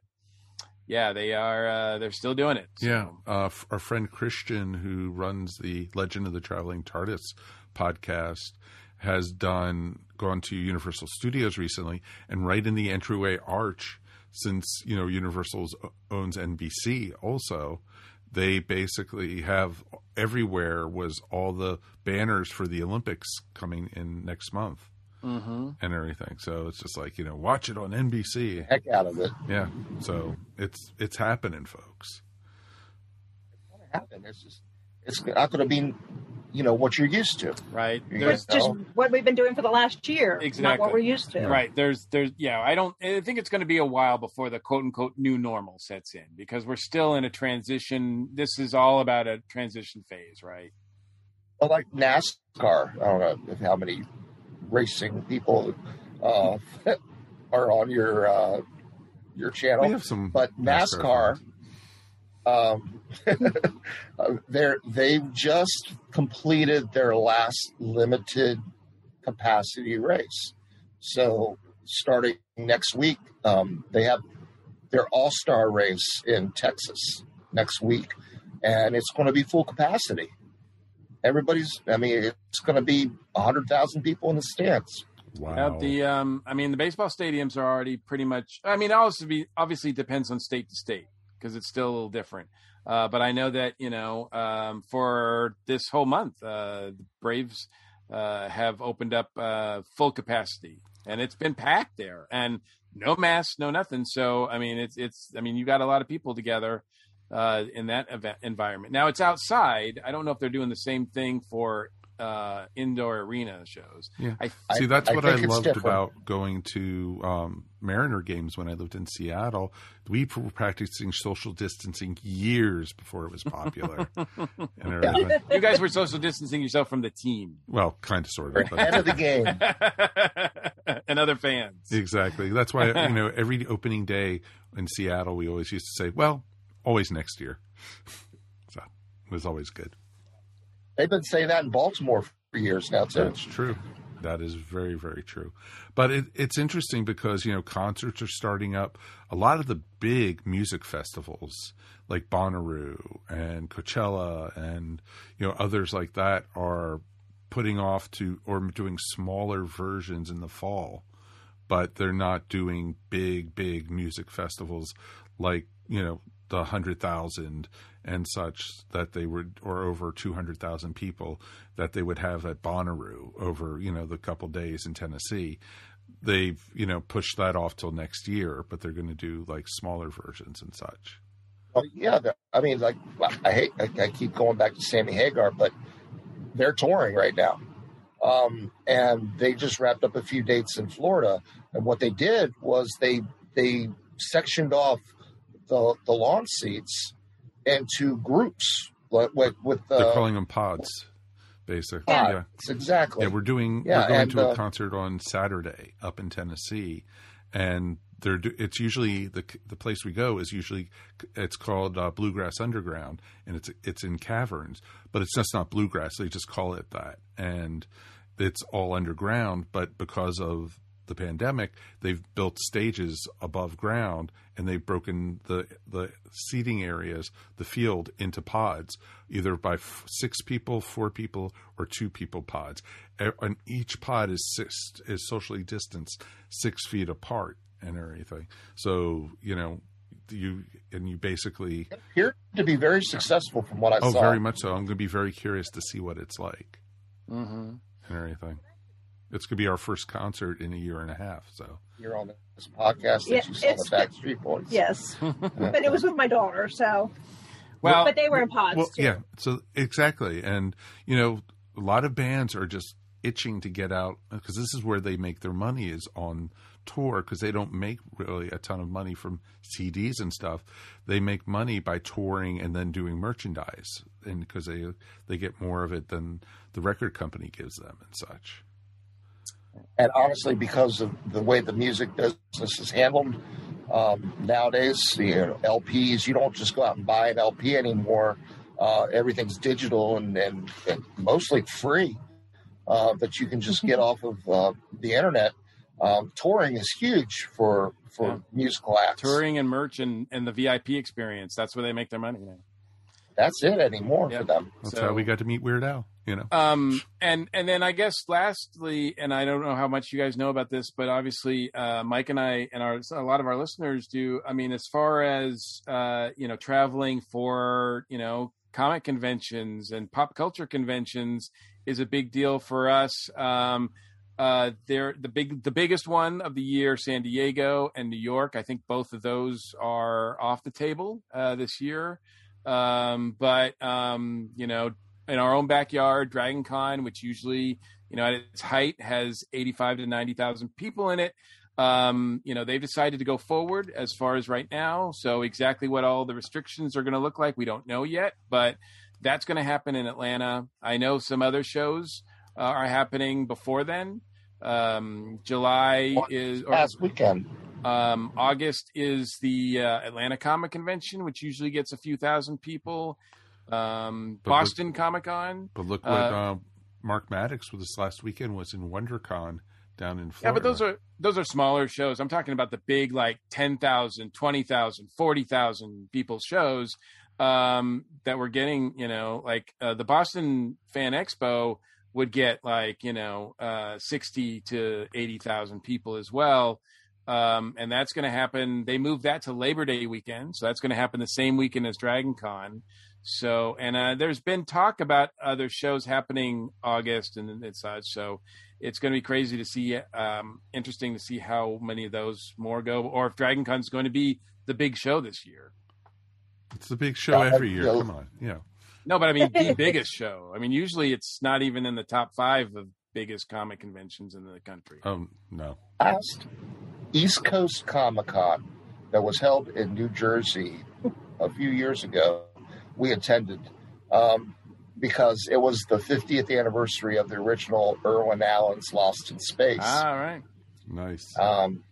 yeah, they are. Uh, they're still doing it. So. Yeah, uh, our friend Christian, who runs the Legend of the Traveling TARDIS podcast, has done gone to Universal Studios recently, and right in the entryway arch, since you know Universal owns NBC, also they basically have everywhere was all the banners for the Olympics coming in next month Mm-hmm. and everything. So it's just like you know, watch it on NBC. Heck out of it. Yeah, so it's it's happening, folks. It's gonna happen. It's just, it's not to be, you know, what you're used to. Right. You There's It's just what we've been doing for the last year, not Exactly. what we're used to. Right. There's there's yeah, I don't I think it's going to be a while before the quote unquote new normal sets in because we're still in a transition. This is all about a transition phase, right? Well, like NASCAR. I don't know if how many racing people uh, are on your uh, your channel. We have some, but NASCAR, um, they're they've just completed their last limited capacity race. So starting next week, um, they have their All Star race in Texas next week, and it's going to be full capacity. Everybody's, I mean, it's going to be hundred thousand people in the stands. Wow. Yeah, the um, I mean, the baseball stadiums are already pretty much. I mean, also be obviously depends on state to state because it's still a little different. Uh, but I know that you know um, for this whole month, uh, the Braves uh, have opened up uh, full capacity, and it's been packed there, and no masks, no nothing. So I mean, it's it's. I mean, you got a lot of people together uh, in that event environment. Now it's outside. I don't know if they're doing the same thing for uh, indoor arena shows. Yeah. I, See, that's I what I think it's loved different. about going to um, Mariner games when I lived in Seattle. We were practicing social distancing years before it was popular and everything. you guys were social distancing yourself from the team Well, kind of, sort We're of. But ahead of the game. and other fans. exactly. That's why you know every opening day in Seattle, we always used to say, "Well, always next year." So it was always good. They've been saying that in Baltimore for years now too. That's true. That is very, very true. But it, it's interesting because, you know, concerts are starting up. A lot of the big music festivals like Bonnaroo and Coachella and, you know, others like that are putting off to or doing smaller versions in the fall. But they're not doing big, big music festivals like, you know, the 100,000 and such that they would, or over 200,000 people that they would have at Bonnaroo over, you know, the couple days in Tennessee. They've, you know, pushed that off till next year, but they're going to do like smaller versions and such. Well, yeah, I mean, like I hate, I, keep going back to Sammy Hagar, but they're touring right now, um, and they just wrapped up a few dates in Florida. And what they did was they they sectioned off the the lawn seats into groups with, with uh, they're calling them pods basically. Pods, yeah. exactly. Yeah we're doing yeah, we're going and, to a uh, concert on saturday up in tennessee and they're it's usually the the place we go is usually it's called uh, bluegrass underground and it's it's in caverns but it's just not bluegrass they just call it that and it's all underground but because of the pandemic, they've built stages above ground and they've broken the the seating areas, the field into pods, either by f- six people, four people, or two people pods. And each pod is six, is socially distanced six feet apart and everything. So you know you and you basically appear to be very successful from what I oh, saw. Oh, very much so. I'm going to be very curious to see what it's like mm-hmm. and everything. It's going to be our first concert in a year and a half. So you're on this podcast that yeah, you saw the Backstreet Boys. Yes, but it was with my daughter, so. Well, but they were in pods well, too. Yeah, so exactly, and you know, a lot of bands are just itching to get out because this is where they make their money is on tour because they don't make really a ton of money from CDs and stuff. They make money by touring and then doing merchandise, and because they they get more of it than the record company gives them and such. And honestly, because of the way the music business is handled um, nowadays, you know, LPs, you don't just go out and buy an LP anymore. Uh, everything's digital and, and, and mostly free uh, that you can just get off of uh, the internet. Um, touring is huge for for yeah. musical acts. Touring and merch and, and the VIP experience. That's where they make their money now. That's it anymore yep. for them. That's so, how we got to meet Weird Al you know. Um, and and then I guess lastly, and I don't know how much you guys know about this, but obviously uh, Mike and I and our a lot of our listeners do. I mean, as far as uh, you know, traveling for you know comic conventions and pop culture conventions is a big deal for us. Um, uh, they're the big the biggest one of the year, San Diego and New York. I think both of those are off the table uh, this year. Um, but um, you know, in our own backyard, Dragon Con, which usually, you know, at its height has 85 to 90,000 people in it. Um, you know, they've decided to go forward as far as right now. So exactly what all the restrictions are going to look like, we don't know yet, but that's going to happen in Atlanta. I know some other shows uh, are happening before then. Um, July is or, last weekend. Um, August is the uh, Atlanta Comic Convention, which usually gets a few thousand people um, Boston Comic Con. But look what uh, uh, Mark Maddox with this last weekend was in WonderCon down in Florida. Yeah, but those are those are smaller shows. I'm talking about the big like 10,000, 20,000, 40,000 people shows um, that we're getting, you know, like uh, the Boston Fan Expo would get like, you know, uh, 60 to 80,000 people as well. Um, and that's going to happen. They moved that to Labor Day weekend. So that's going to happen the same weekend as Dragon Con. So, and uh, there's been talk about other shows happening August and, and such. So, it's going to be crazy to see. Um, interesting to see how many of those more go, or if Dragon Con is going to be the big show this year. It's the big show every year. Come on, yeah. No, but I mean the biggest show. I mean, usually it's not even in the top five of biggest comic conventions in the country. Oh no. Last East Coast Comic Con that was held in New Jersey a few years ago we attended um, because it was the 50th anniversary of the original Irwin Allen's Lost in Space. All right, nice. Um,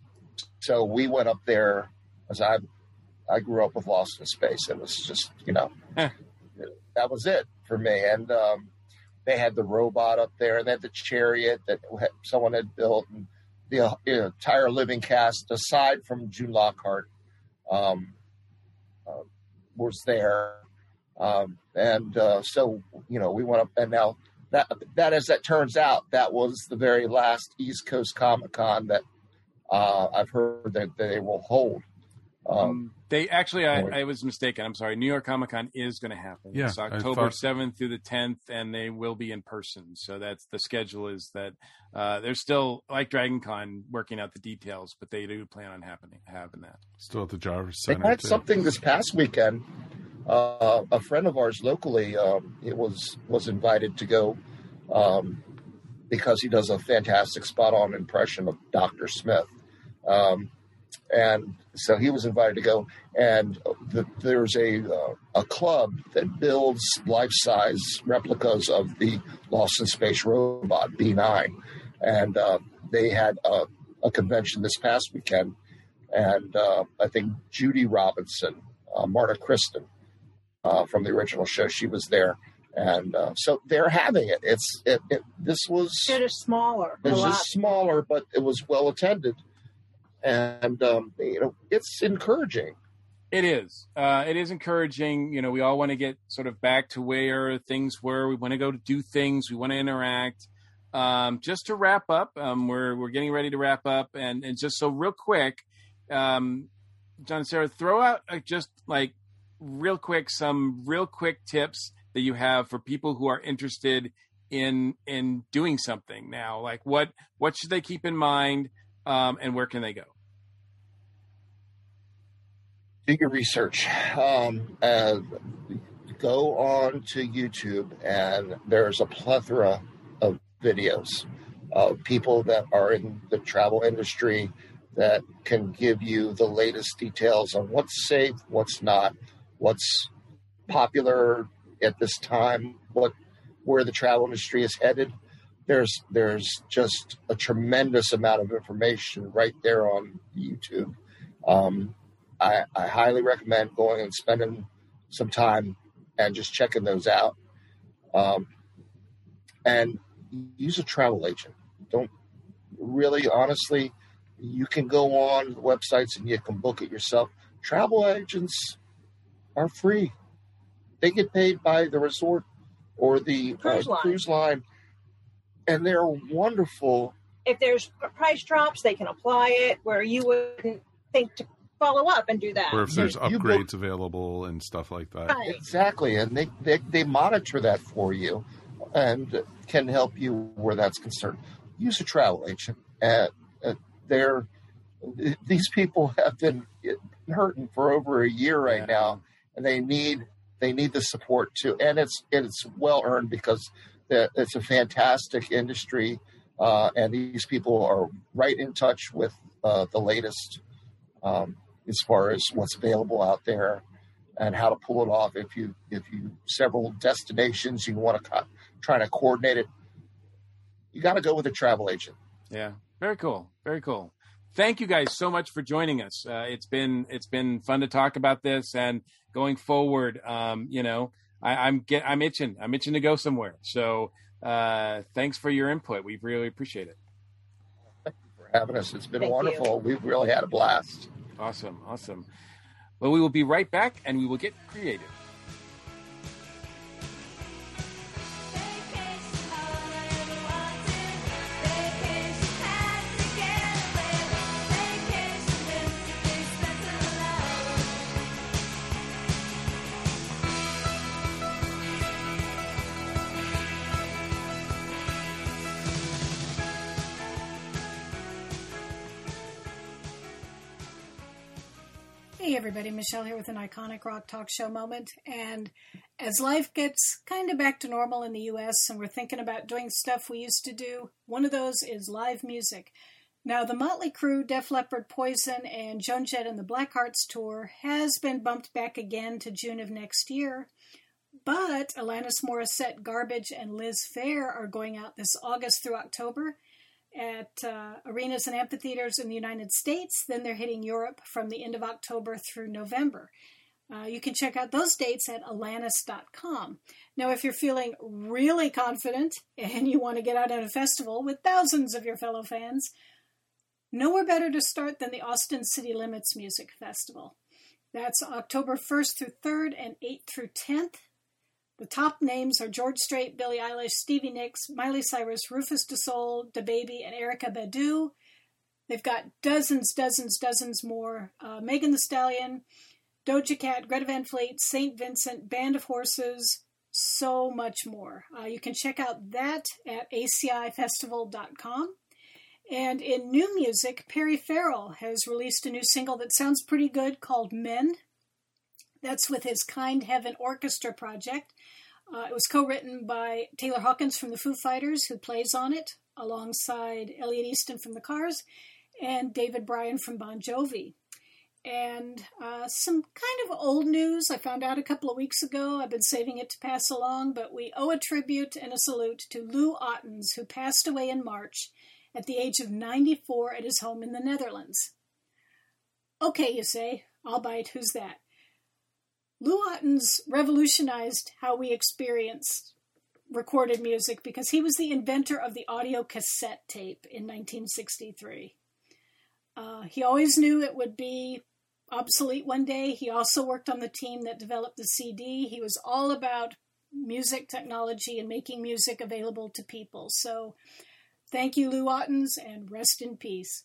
so we went up there as I I grew up with Lost in Space. It was just you know that was it for me. And um, they had the robot up there, and they had the chariot that someone had built, and the uh, entire living cast, aside from June Lockhart, um, uh, was there. Um, and uh, so, you know, we went up, and now that that as that turns out, that was the very last East Coast Comic Con that uh, I've heard that they will hold. Um, um, they actually, I, I, was mistaken. I'm sorry. New York Comic Con is going to happen. Yeah, it's October seventh through the tenth, and they will be in person. So that's the schedule. Is that uh, they're still like Dragon Con working out the details, but they do plan on happening having that. Still at the Javits Center. They had too. something this past weekend. Uh, a friend of ours locally, um, it was was invited to go um, because he does a fantastic spot on impression of Doctor Smith. Um, and so he was invited to go. And the, there's a uh, a club that builds life size replicas of the Lost in Space robot B9, and uh, they had a, a, convention this past weekend, and uh, I think Judy Robinson, uh, Marta Kristen uh, from the original show, she was there. And uh, so they're having it. It's it, it this was it is smaller. It was smaller, but it was well attended and um, you know it's encouraging. It is. Uh, it is encouraging. You know, we all want to get sort of back to where things were. We want to go to do things. We want to interact. Um, just to wrap up, um, we're we're getting ready to wrap up, and and just so real quick, um, John and Sarah, throw out uh, just like real quick some real quick tips that you have for people who are interested in in doing something now. Like what what should they keep in mind, um, and where can they go? Do your research. Um, go on to YouTube, and there's a plethora of videos of people that are in the travel industry that can give you the latest details on what's safe, what's not, what's popular at this time, what where the travel industry is headed. There's there's just a tremendous amount of information right there on YouTube. Um, I, I highly recommend going and spending some time and just checking those out. Um, and use a travel agent. Don't really, honestly, you can go on websites and you can book it yourself. Travel agents are free. They get paid by the resort or the cruise, uh, line. cruise line, and they're wonderful. If there's price drops, they can apply it where you wouldn't think to follow up and do that. Or if there's you, upgrades you available and stuff like that. Right. Exactly. And they, they, they monitor that for you and can help you where that's concerned. Use a travel agent. Uh, uh, they're, these people have been hurting for over a year right yeah. now, and they need they need the support too. And it's it's well earned because it's a fantastic industry, uh, and these people are right in touch with uh, the latest um, as far as what's available out there and how to pull it off. If you if you several destinations you want to co- try to coordinate it, you got to go with a travel agent. Yeah, very cool, very cool. Thank you guys so much for joining us. Uh, it's been it's been fun to talk about this and going forward. Um, you know, I, am get I'm itching. I'm itching to go somewhere. So uh, thanks for your input. We really appreciate it. Thank you for having us. It's been Thank wonderful. You. We've really had a blast. Awesome, awesome. Well, we will be right back and we will get creative. Everybody. Michelle here with an iconic rock talk show moment. And as life gets kind of back to normal in the US and we're thinking about doing stuff we used to do, one of those is live music. Now, the Motley Crue, Def Leppard, Poison, and Joan Jett and the Blackhearts tour has been bumped back again to June of next year. But Alanis Morissette, Garbage, and Liz Phair are going out this August through October at uh, arenas and amphitheaters in the United States. Then they're hitting Europe from the end of October through November. Uh, you can check out those dates at alanis.com. Now, if you're feeling really confident and you want to get out at a festival with thousands of your fellow fans, nowhere better to start than the Austin City Limits Music Festival. That's October 1st through 3rd and 8th through 10th. The top names are George Strait, Billie Eilish, Stevie Nicks, Miley Cyrus, Rufus Du Sol, DaBaby, and Erykah Badu. They've got dozens, dozens, dozens more. Uh, Megan Thee Stallion, Doja Cat, Greta Van Fleet, St. Vincent, Band of Horses, so much more. Uh, you can check out that at aclfestival.com. And in new music, Perry Farrell has released a new single that sounds pretty good called Men. That's with his Kind Heaven Orchestra project. Uh, it was co written by Taylor Hawkins from the Foo Fighters, who plays on it, alongside Elliot Easton from the Cars and David Bryan from Bon Jovi. And uh, some kind of old news I found out a couple of weeks ago. I've been saving it to pass along, but we owe a tribute and a salute to Lou Ottens, who passed away in March at the age of 94 at his home in the Netherlands. Okay, you say, I'll bite, who's that? Lou Ottens revolutionized how we experienced recorded music because he was the inventor of the audio cassette tape in 1963. Uh, he always knew it would be obsolete one day. He also worked on the team that developed the CD. He was all about music technology and making music available to people. So thank you, Lou Ottens, and rest in peace.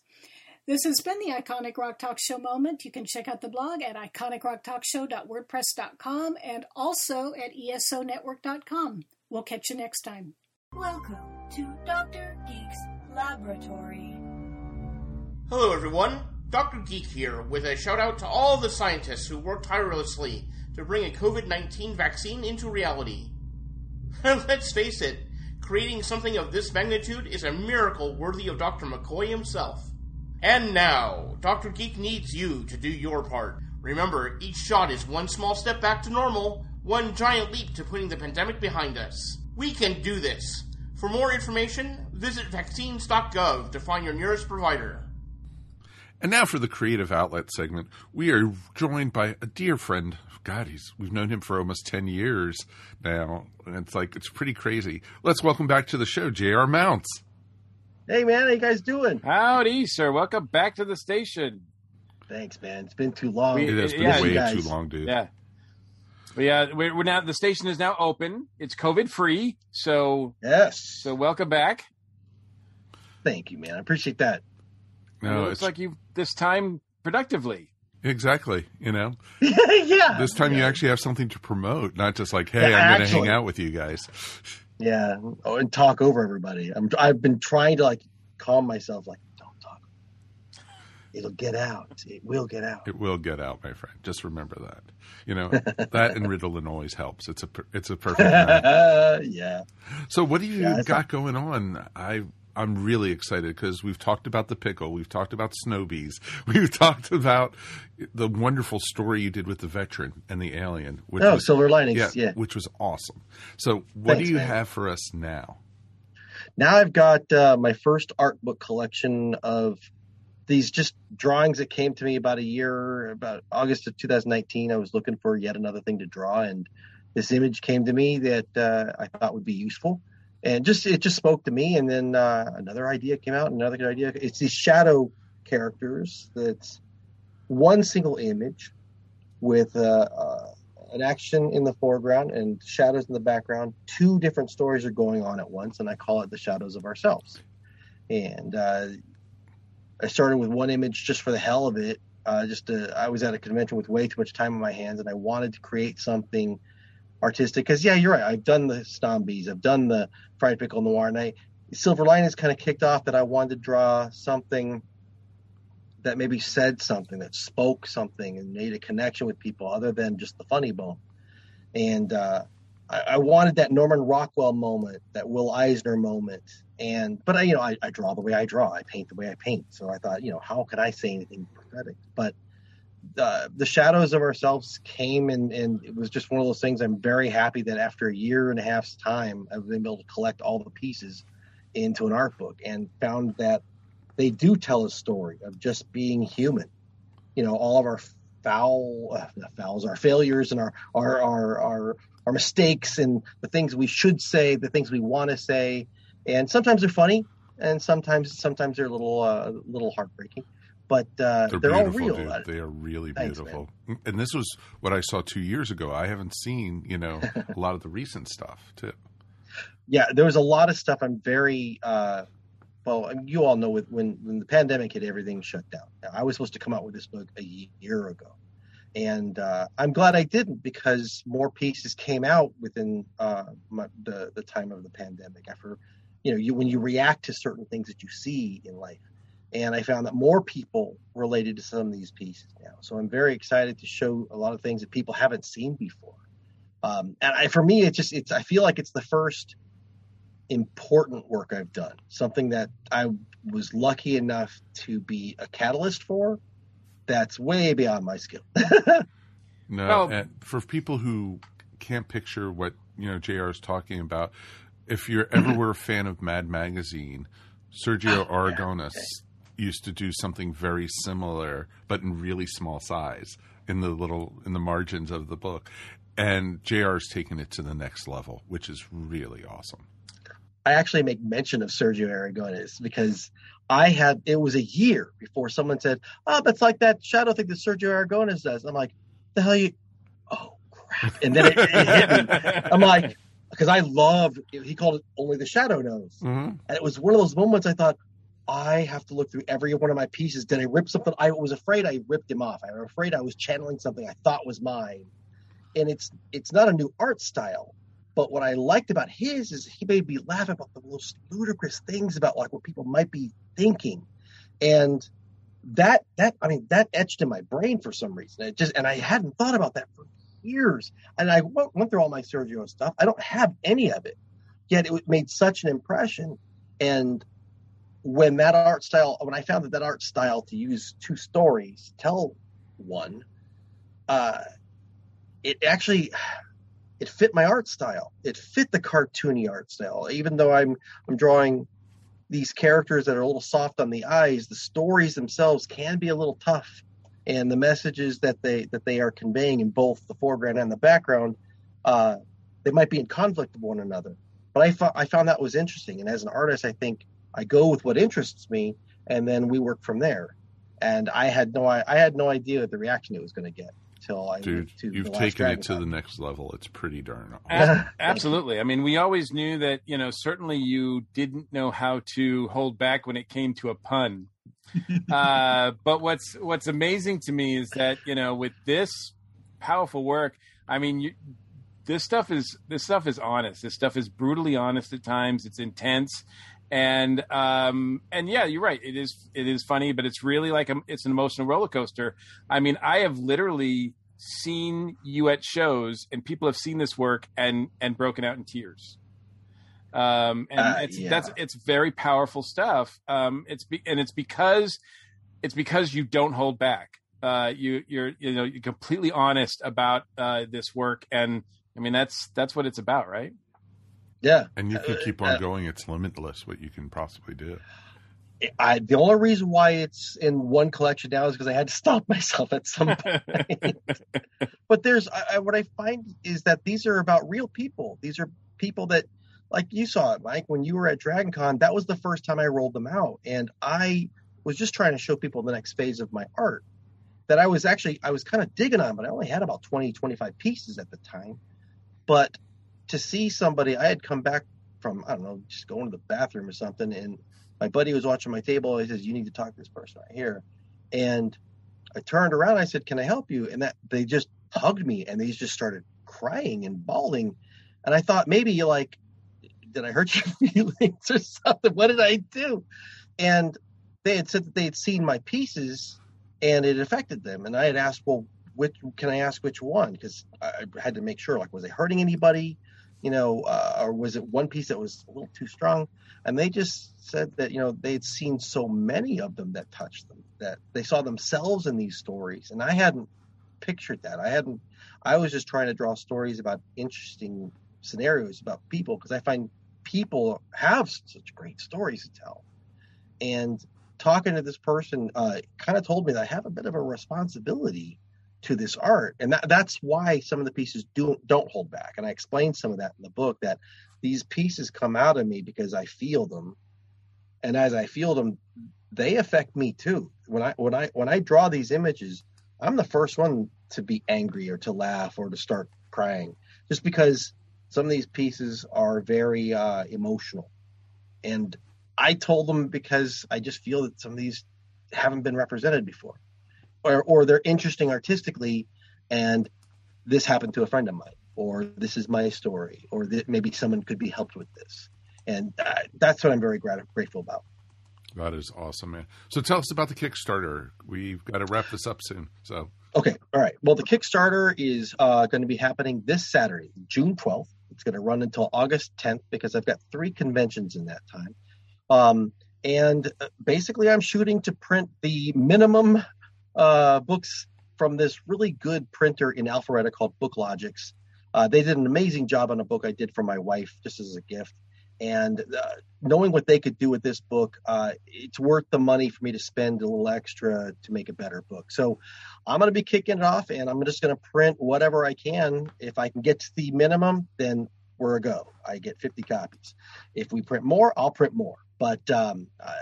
This has been the Iconic Rock Talk Show moment. You can check out the blog at iconicrocktalkshow.wordpress.com and also at esonetwork.com. We'll catch you next time. Welcome to Dr. Geek's Laboratory. Hello, everyone. Dr. Geek here with a shout out to all the scientists who worked tirelessly to bring a COVID 19 vaccine into reality. Let's face it, creating something of this magnitude is a miracle worthy of Dr. McCoy himself. And now, Dr. Geek needs you to do your part. Remember, each shot is one small step back to normal, one giant leap to putting the pandemic behind us. We can do this. For more information, visit vaccines.gov to find your nearest provider. And now for the creative outlet segment, we are joined by a dear friend. God, he's we've known him for almost ten years now, and it's like it's pretty crazy. Let's welcome back to the show, J.R. Mounts. Hey man, how you guys doing? Howdy, sir. Welcome back to the station. Thanks, man. It's been too long. It has been yeah, way guys. too long, dude. Yeah. But yeah, we're, we're now the station is now open. It's COVID free, so Yes. so welcome back. Thank you, man. I appreciate that. No, it it's like you this time productively. exactly. You know, yeah. this time you actually have something to promote, not just like, hey, Yeah, I'm going to hang out with you guys. Yeah. Oh, and talk over everybody. I'm. I've been trying to like calm myself. Like, don't talk. It'll get out. It will get out. It will get out, my friend. Just remember that. You know that and Ritalin always helps. It's a it's a perfect. yeah. So what do you Yeah, got going on? I I'm really excited because we've talked about the pickle, we've talked about snow bees, we've talked about the wonderful story you did with the veteran and the alien. Which Oh, was, Silver Linings, yeah. which was awesome. So what Thanks, do you man. have for us now? Now I've got uh, my first art book collection of these just drawings that came to me about a year, about August of 2019. I was looking for yet another thing to draw, and this image came to me that uh, I thought would be useful, and just it just spoke to me. And then uh, another idea came out, another good idea. It's these shadow characters. That's one single image with uh, uh, an action in the foreground and shadows in the background. Two different stories are going on at once, and I call it the shadows of ourselves. And uh, I started with one image just for the hell of it. Uh, just to, I was at a convention with way too much time on my hands, and I wanted to create something artistic. Because yeah, you're right. I've done the Stombies, I've done the Fried Pickle Noir, and I Silver Linings kind of kicked off that I wanted to draw something that maybe said something, that spoke something, and made a connection with people other than just the funny bone. And uh, I, I wanted that Norman Rockwell moment, that Will Eisner moment, and but I, you know, I, I draw the way I draw, I paint the way I paint. So I thought, you know, how could I say anything prophetic? But uh, the shadows of ourselves came, and and it was just one of those things. I'm very happy that after a year and a half's time, I've been able to collect all the pieces into an art book, and found that they do tell a story of just being human. You know, all of our foul uh, fouls, our failures and our our our our our mistakes and the things we should say, the things we want to say, and sometimes they're funny, and sometimes sometimes they're a little uh, little heartbreaking, but uh, They're, they're, all beautiful, real. dude. They are really Thanks, beautiful. And this was what I saw two years ago. I haven't seen, you know, a lot of the recent stuff too. yeah, there was a lot of stuff. I'm very uh, well. You all know with when when the pandemic hit, everything shut down. Now, I was supposed to come out with this book a year ago, and uh, I'm glad I didn't because more pieces came out within uh, my, the the time of the pandemic. After you know, you when you react to certain things that you see in life, and I found that more people related to some of these pieces now. So I'm very excited to show a lot of things that people haven't seen before. Um, and I, for me, it's just it's I feel like it's the first important work I've done, something that I was lucky enough to be a catalyst for. That's way beyond my skill. No, Well- and for people who can't picture what you know J.R. is talking about, if you're ever were a fan of Mad Magazine, Sergio Aragones used to do something very similar, but in really small size in the little in the margins of the book, and J.R. has taken it to the next level, which is really awesome. I actually make mention of Sergio Aragones because I had it was a year before someone said, "Oh, that's like that shadow thing that Sergio Aragones does." I'm like, "The hell you?" Oh crap! And then it, it hit me. I'm like, because I love. He called it only the shadow knows, Mm-hmm. and it was one of those moments I thought. I have to look through every one of my pieces. Did I rip something? I was afraid I ripped him off. I was afraid I was channeling something I thought was mine. And it's it's not a new art style, but what I liked about his is he made me laugh about the most ludicrous things about like what people might be thinking, and that that I mean that etched in my brain for some reason. It just and I hadn't thought about that for years. And I went, went through all my Sergio stuff. I don't have any of it, yet it made such an impression. And when that art style, when I found that that art style to use two stories, tell one, uh, it actually it fit my art style. It fit the cartoony art style. Even though I'm I'm drawing these characters that are a little soft on the eyes, the stories themselves can be a little tough, and the messages that they that they are conveying in both the foreground and the background, uh, they might be in conflict with one another. But I fo- I found that was interesting, and as an artist, I think I go with what interests me, and then we work from there. And I had no I, I had no idea the reaction it was going to get until I Dude, went to you've taken it to Con. the next level. It's pretty darn awesome. A- Absolutely. I mean, we always knew that, you know, certainly you didn't know how to hold back when it came to a pun. uh, but what's what's amazing to me is that, you know, with this powerful work, I mean, you, this stuff is this stuff is honest. This stuff is brutally honest at times. It's intense. And um and yeah, you're right. It is it is funny, but it's really like a, it's an emotional roller coaster. I mean, I have literally seen you at shows and people have seen this work and and broken out in tears um and Uh, it's yeah. that's it's very powerful stuff um it's be, and it's because it's because you don't hold back uh you you're you know you're completely honest about uh this work and i mean that's that's what it's about right Yeah. And you can keep on uh, going. It's limitless what you can possibly do. I, the only reason why it's in one collection now is because I had to stop myself at some point. but there's I, I, what I find is that these are about real people. These are people that, like you saw it, Mike, when you were at Dragon Con. That was the first time I rolled them out, and I was just trying to show people the next phase of my art. That I was actually I was kind of digging on, but I only had about 20, 25 pieces at the time. But to see somebody, I had come back from I don't know, just going to the bathroom or something, and my buddy was watching my table. He says, "You need to talk to this person right here," and I turned around. I said, "Can I help you?" And that they just hugged me, and they just started crying and bawling. And I thought maybe you like, did I hurt your feelings or something? What did I do? And they had said that they had seen my pieces, and it affected them. And I had asked, "Well, which can I ask which one?" Because I had to make sure, like, was I hurting anybody? You know, uh, or was it one piece that was a little too strong? and they just said that you know they'd seen so many of them that touched them that they saw themselves in these stories. And i hadn't pictured that. I hadn't i was just trying to draw stories about interesting scenarios about people because i find people have such great stories to tell. And talking to this person uh, kind of told me that i have a bit of a responsibility to this art, and that, that's why some of the pieces do don't hold back. And I explain some of that in the book that these pieces come out of me because I feel them, and as I feel them, they affect me too. When I when I when I draw these images, I'm the first one to be angry or to laugh or to start crying, just because some of these pieces are very uh, emotional, and I told them because I just feel that some of these haven't been represented before, or or they're interesting artistically, and this happened to a friend of mine, or this is my story, or that maybe someone could be helped with this, and uh, that's what I'm very grat- grateful about. That is awesome, man. So tell us about the Kickstarter. We've got to wrap this up soon. So Okay, all right. Well, the Kickstarter is uh, going to be happening this Saturday, June 12th. It's going to run until August 10th because I've got three conventions in that time. Um, and uh, basically, I'm shooting to print the minimum uh, books from this really good printer in Alpharetta called BookLogix. Uh, they did an amazing job on a book I did for my wife just as a gift. And uh, knowing what they could do with this book, uh, it's worth the money for me to spend a little extra to make a better book. So I'm going to be kicking it off, and I'm just going to print whatever I can. If I can get to the minimum, then we're a go. I get 50 copies. If we print more, I'll print more. But um, uh,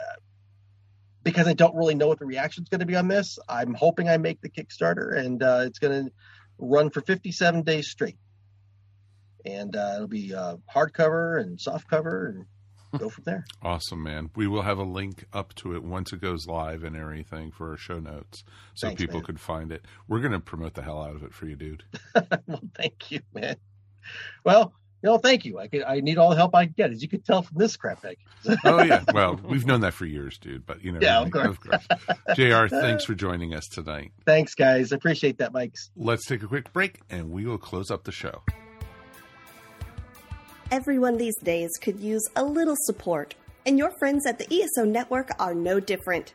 because I don't really know what the reaction is going to be on this, I'm hoping I make the Kickstarter, and uh, it's going to run for 57 days straight. And uh, it'll be uh, hardcover and softcover, and go from there. awesome, man. We will have a link up to it once it goes live and everything for our show notes, so Thanks, people man. could find it. We're going to promote the hell out of it for you, dude. well, thank you, man. Well, you know, thank you. I could, I need all the help I can get, as you could tell from this crap bag. oh yeah. Well, we've known that for years, dude. But you know, Yeah, I of mean, of course. J.R. Thanks for joining us tonight. Thanks, guys. I appreciate that, Mike. Let's take a quick break, and we will close up the show. Everyone these days could use a little support, and your friends at the ESO Network are no different.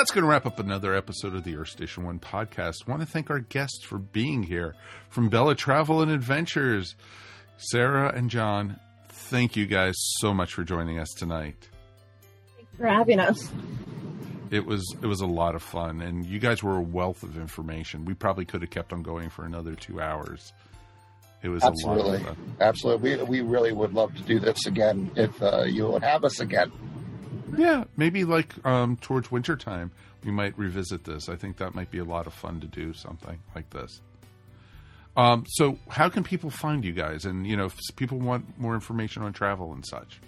That's going to wrap up another episode of the Earth Station One podcast. want to thank our guests for being here from Bella Travel and Adventures, Sarah and John. Thank you guys so much for joining us tonight. Thanks for having us. It was it was a lot of fun, and you guys were a wealth of information. We probably could have kept on going for another two hours. It was a lot Absolutely, of fun. absolutely. We we really would love to do this again if uh, you would have us again. Yeah, maybe like um, towards wintertime, we might revisit this. I think that might be a lot of fun to do something like this. Um, so, how can people find you guys? And you know, if people want more information on travel and such.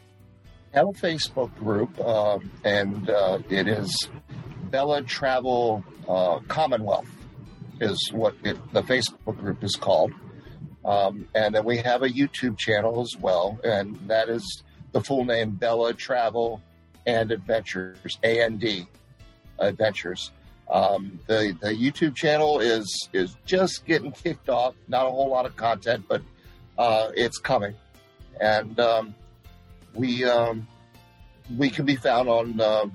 have a Facebook group, um, and uh, it is Bella Travel uh, Commonwealth is what it, the Facebook group is called. Um, and then we have a YouTube channel as well, and that is the full name Bella Travel and Adventures, A A N D Adventures. Um, the the YouTube channel is is just getting kicked off. Not a whole lot of content, but uh, it's coming, and um, we um, we can be found on uh,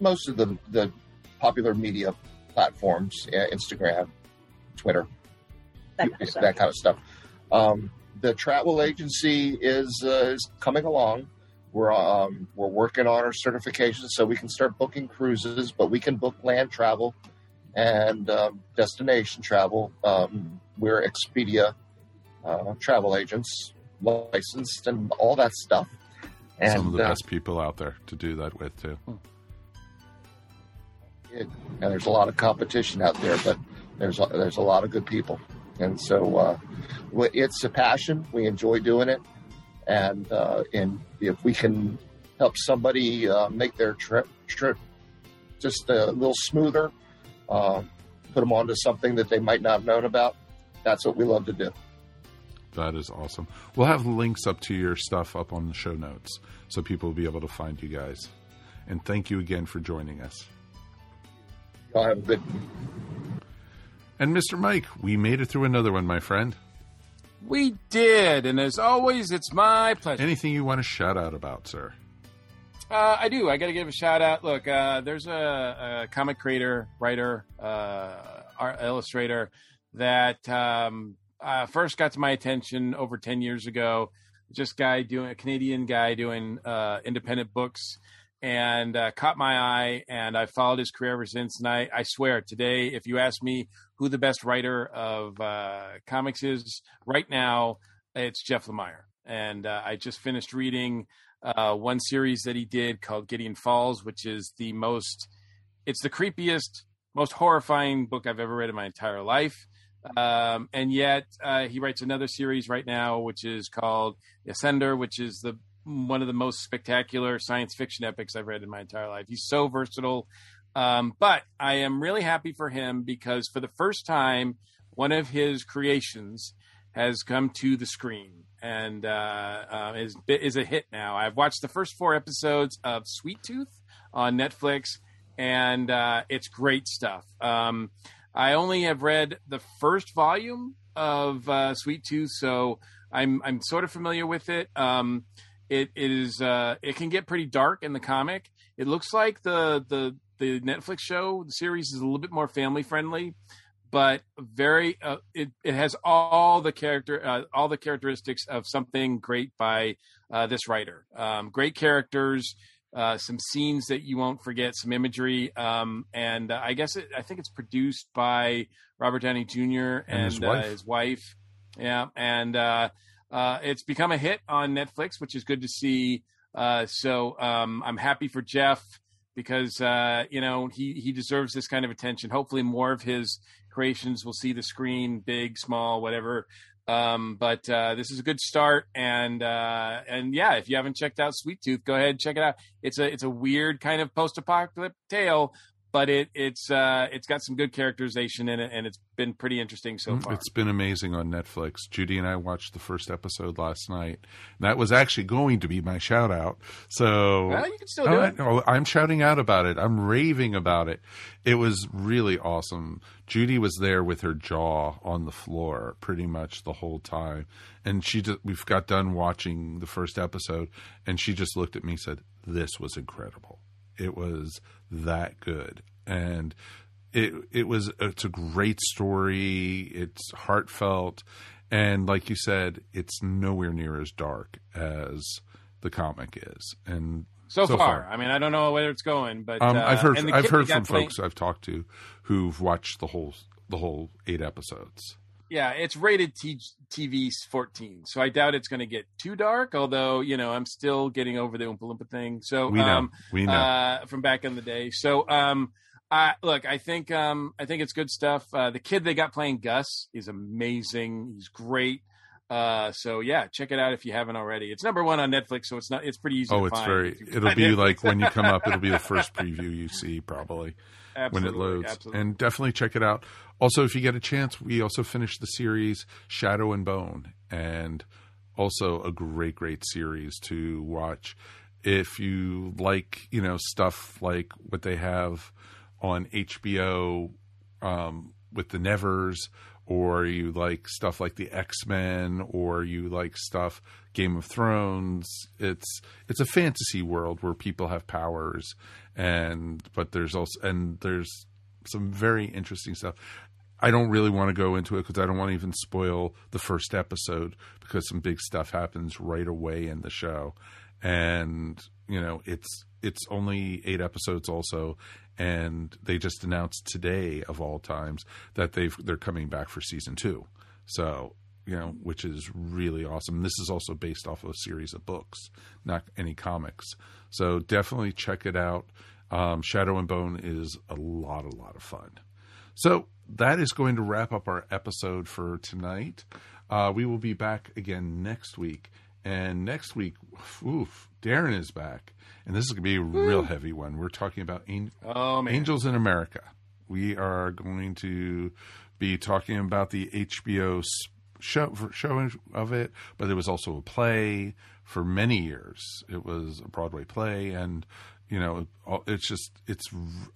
most of the the popular media platforms, uh, Instagram, Twitter, That kind of stuff. that kind of stuff. Um, the travel agency is uh, is coming along. We're um, we're working on our certification so we can start booking cruises, but we can book land travel and um, destination travel. Um, we're Expedia uh, travel agents, licensed, and all that stuff. And Some of the uh, best people out there to do that with too. it, and there's a lot of competition out there, but there's a, there's a lot of good people, and so uh, it's a passion. We enjoy doing it, and uh, and if we can help somebody uh, make their trip trip just a little smoother, uh, put them onto something that they might not have known about. That's what we love to do. That is awesome. We'll have links up to your stuff up on the show notes so people will be able to find you guys. And thank you again for joining us. Y'all have a good And Mr. Mike, we made it through another one, my friend. We did, and as always, it's my pleasure. Anything you want to shout out about, sir? Uh, I do. I got to give a shout out. Look, uh, there's a, a, comic creator, writer, uh, art, illustrator that um, uh, first got to my attention over 10 years ago. Just guy doing a Canadian guy doing uh, independent books and uh, caught my eye, and I followed his career ever since. And I, I swear, today, if you ask me who the best writer of uh, comics is right now, it's Jeff Lemire. And uh, I just finished reading uh, one series that he did called Gideon Falls, which is the most, it's the creepiest, most horrifying book I've ever read in my entire life. Um, and yet uh, he writes another series right now, which is called the Ascender, which is the one of the most spectacular science fiction epics I've read in my entire life. He's so versatile. Um, but I am really happy for him because for the first time, one of his creations has come to the screen and uh, uh, is is a hit now. I've watched the first four episodes of Sweet Tooth on Netflix, and uh, it's great stuff. Um, I only have read the first volume of uh, Sweet Tooth, so I'm I'm sort of familiar with it. Um, it, it is uh, it can get pretty dark in the comic. It looks like the the the Netflix show the series is a little bit more family friendly, but very uh, it it has all the character uh, all the characteristics of something great by uh, this writer. Um, great characters, uh, some scenes that you won't forget, some imagery, um, and uh, I guess it, I think it's produced by Robert Downey Jr. and, And his wife. his wife. Yeah, and uh, it's become a hit on Netflix, which is good to see. Uh, so um, I'm happy for Jeff because uh, you know he he deserves this kind of attention. Hopefully, more of his creations will see the screen, big, small, whatever. Um, but uh, this is a good start, and uh, and yeah, if you haven't checked out Sweet Tooth, go ahead and check it out. It's a it's a weird kind of post-apocalyptic tale, but it it's uh, it's got some good characterization in it, and it's been pretty interesting so far. Mm, It's been amazing on Netflix. Judy and I watched the first episode last night. And that was actually going to be my shout out. So Well, you can still do Oh, it. I- oh, I'm shouting out about it. I'm raving about it. It was really awesome. Judy was there with her jaw on the floor pretty much the whole time. And she just, we've got done watching the first episode and she just looked at me and said, This was incredible. It was that good. And it it was it's a great story. It's heartfelt, and like you said, it's nowhere near as dark as the comic is. And so, far. I mean, I don't know where it's going, but um, uh, I've heard I've heard from playing- folks I've talked to who've watched the whole the whole eight episodes. Yeah, it's rated T- TV 14, so I doubt it's going to get too dark. Although you know, I'm still getting over the Oompa Loompa thing. So We know. um, We know. uh, from back in the day. So um, I look, I think um, I think it's good stuff. Uh, the kid they got playing Gus is amazing. He's great. Uh, so yeah, check it out if you haven't already. It's number one on Netflix, so it's not. It's pretty easy. Oh, it's very. It'll be it. like when you come up, it'll be the first preview you see probably when it loads. absolutely. And definitely check it out. Also, if you get a chance, we also finished the series Shadow and Bone, and also a great, great series to watch. If you like, you know, stuff like what they have on HBO um, with the Nevers, or you like stuff like the X Men, or you like stuff Game of Thrones. It's it's a fantasy world where people have powers, and but there's also and there's some very interesting stuff. I don't really want to go into it because I don't want to even spoil the first episode because some big stuff happens right away in the show, and you know it's it's only eight episodes also, and they just announced today of all times that they've they're coming back for season two, so you know which is really awesome. This is also based off of a series of books, not any comics, so definitely check it out. Um, Shadow and Bone is a lot, a lot of fun. So that is going to wrap up our episode for tonight. Uh, we will be back again next week. And next week, oof, Darren is back. And this is going to be a real heavy one. We're talking about an- Oh. Angels in America. We are going to be talking about the HBO show showing of it, but it was also a play for many years. It was a Broadway play, and you know, it's just it's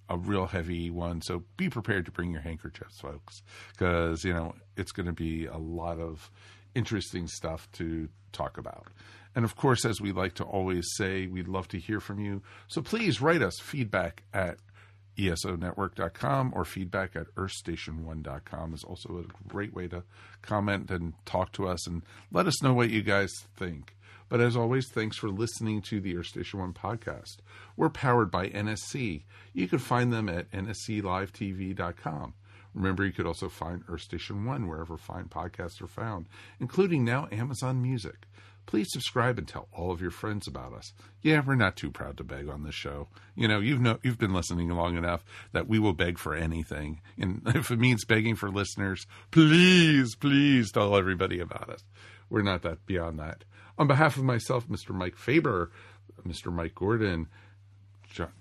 a real heavy one. So be prepared to bring your handkerchiefs, folks, because you know it's going to be a lot of interesting stuff to talk about. And of course, as we like to always say, we'd love to hear from you. So please write us feedback at esonetwork.com or feedback at earthstation1.com is also a great way to comment and talk to us and let us know what you guys think. But as always, thanks for listening to the Earth Station One podcast. We're powered by NSC. You can find them at nsclivetv.com. Remember, you could also find Earth Station One wherever fine podcasts are found, including now Amazon Music. Please subscribe and tell all of your friends about us. Yeah, we're not too proud to beg on this show. You know, you've know, you've been listening long enough that we will beg for anything. And if it means begging for listeners, please, please tell everybody about us. We're not that beyond that. On behalf of myself, Mr. Mike Faber, Mr. Mike Gordon,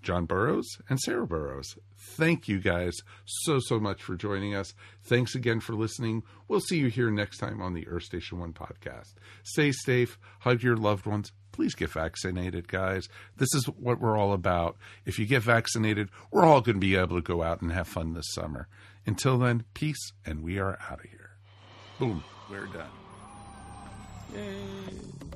John Burroughs, and Sarah Burroughs. Thank you guys so, so much for joining us. Thanks again for listening. We'll see you here next time on the Earth Station One podcast. Stay safe, hug your loved ones. Please get vaccinated, guys. This is what we're all about. If you get vaccinated, we're all going to be able to go out and have fun this summer. Until then, peace, and we are out of here. Boom, we're done. Yay.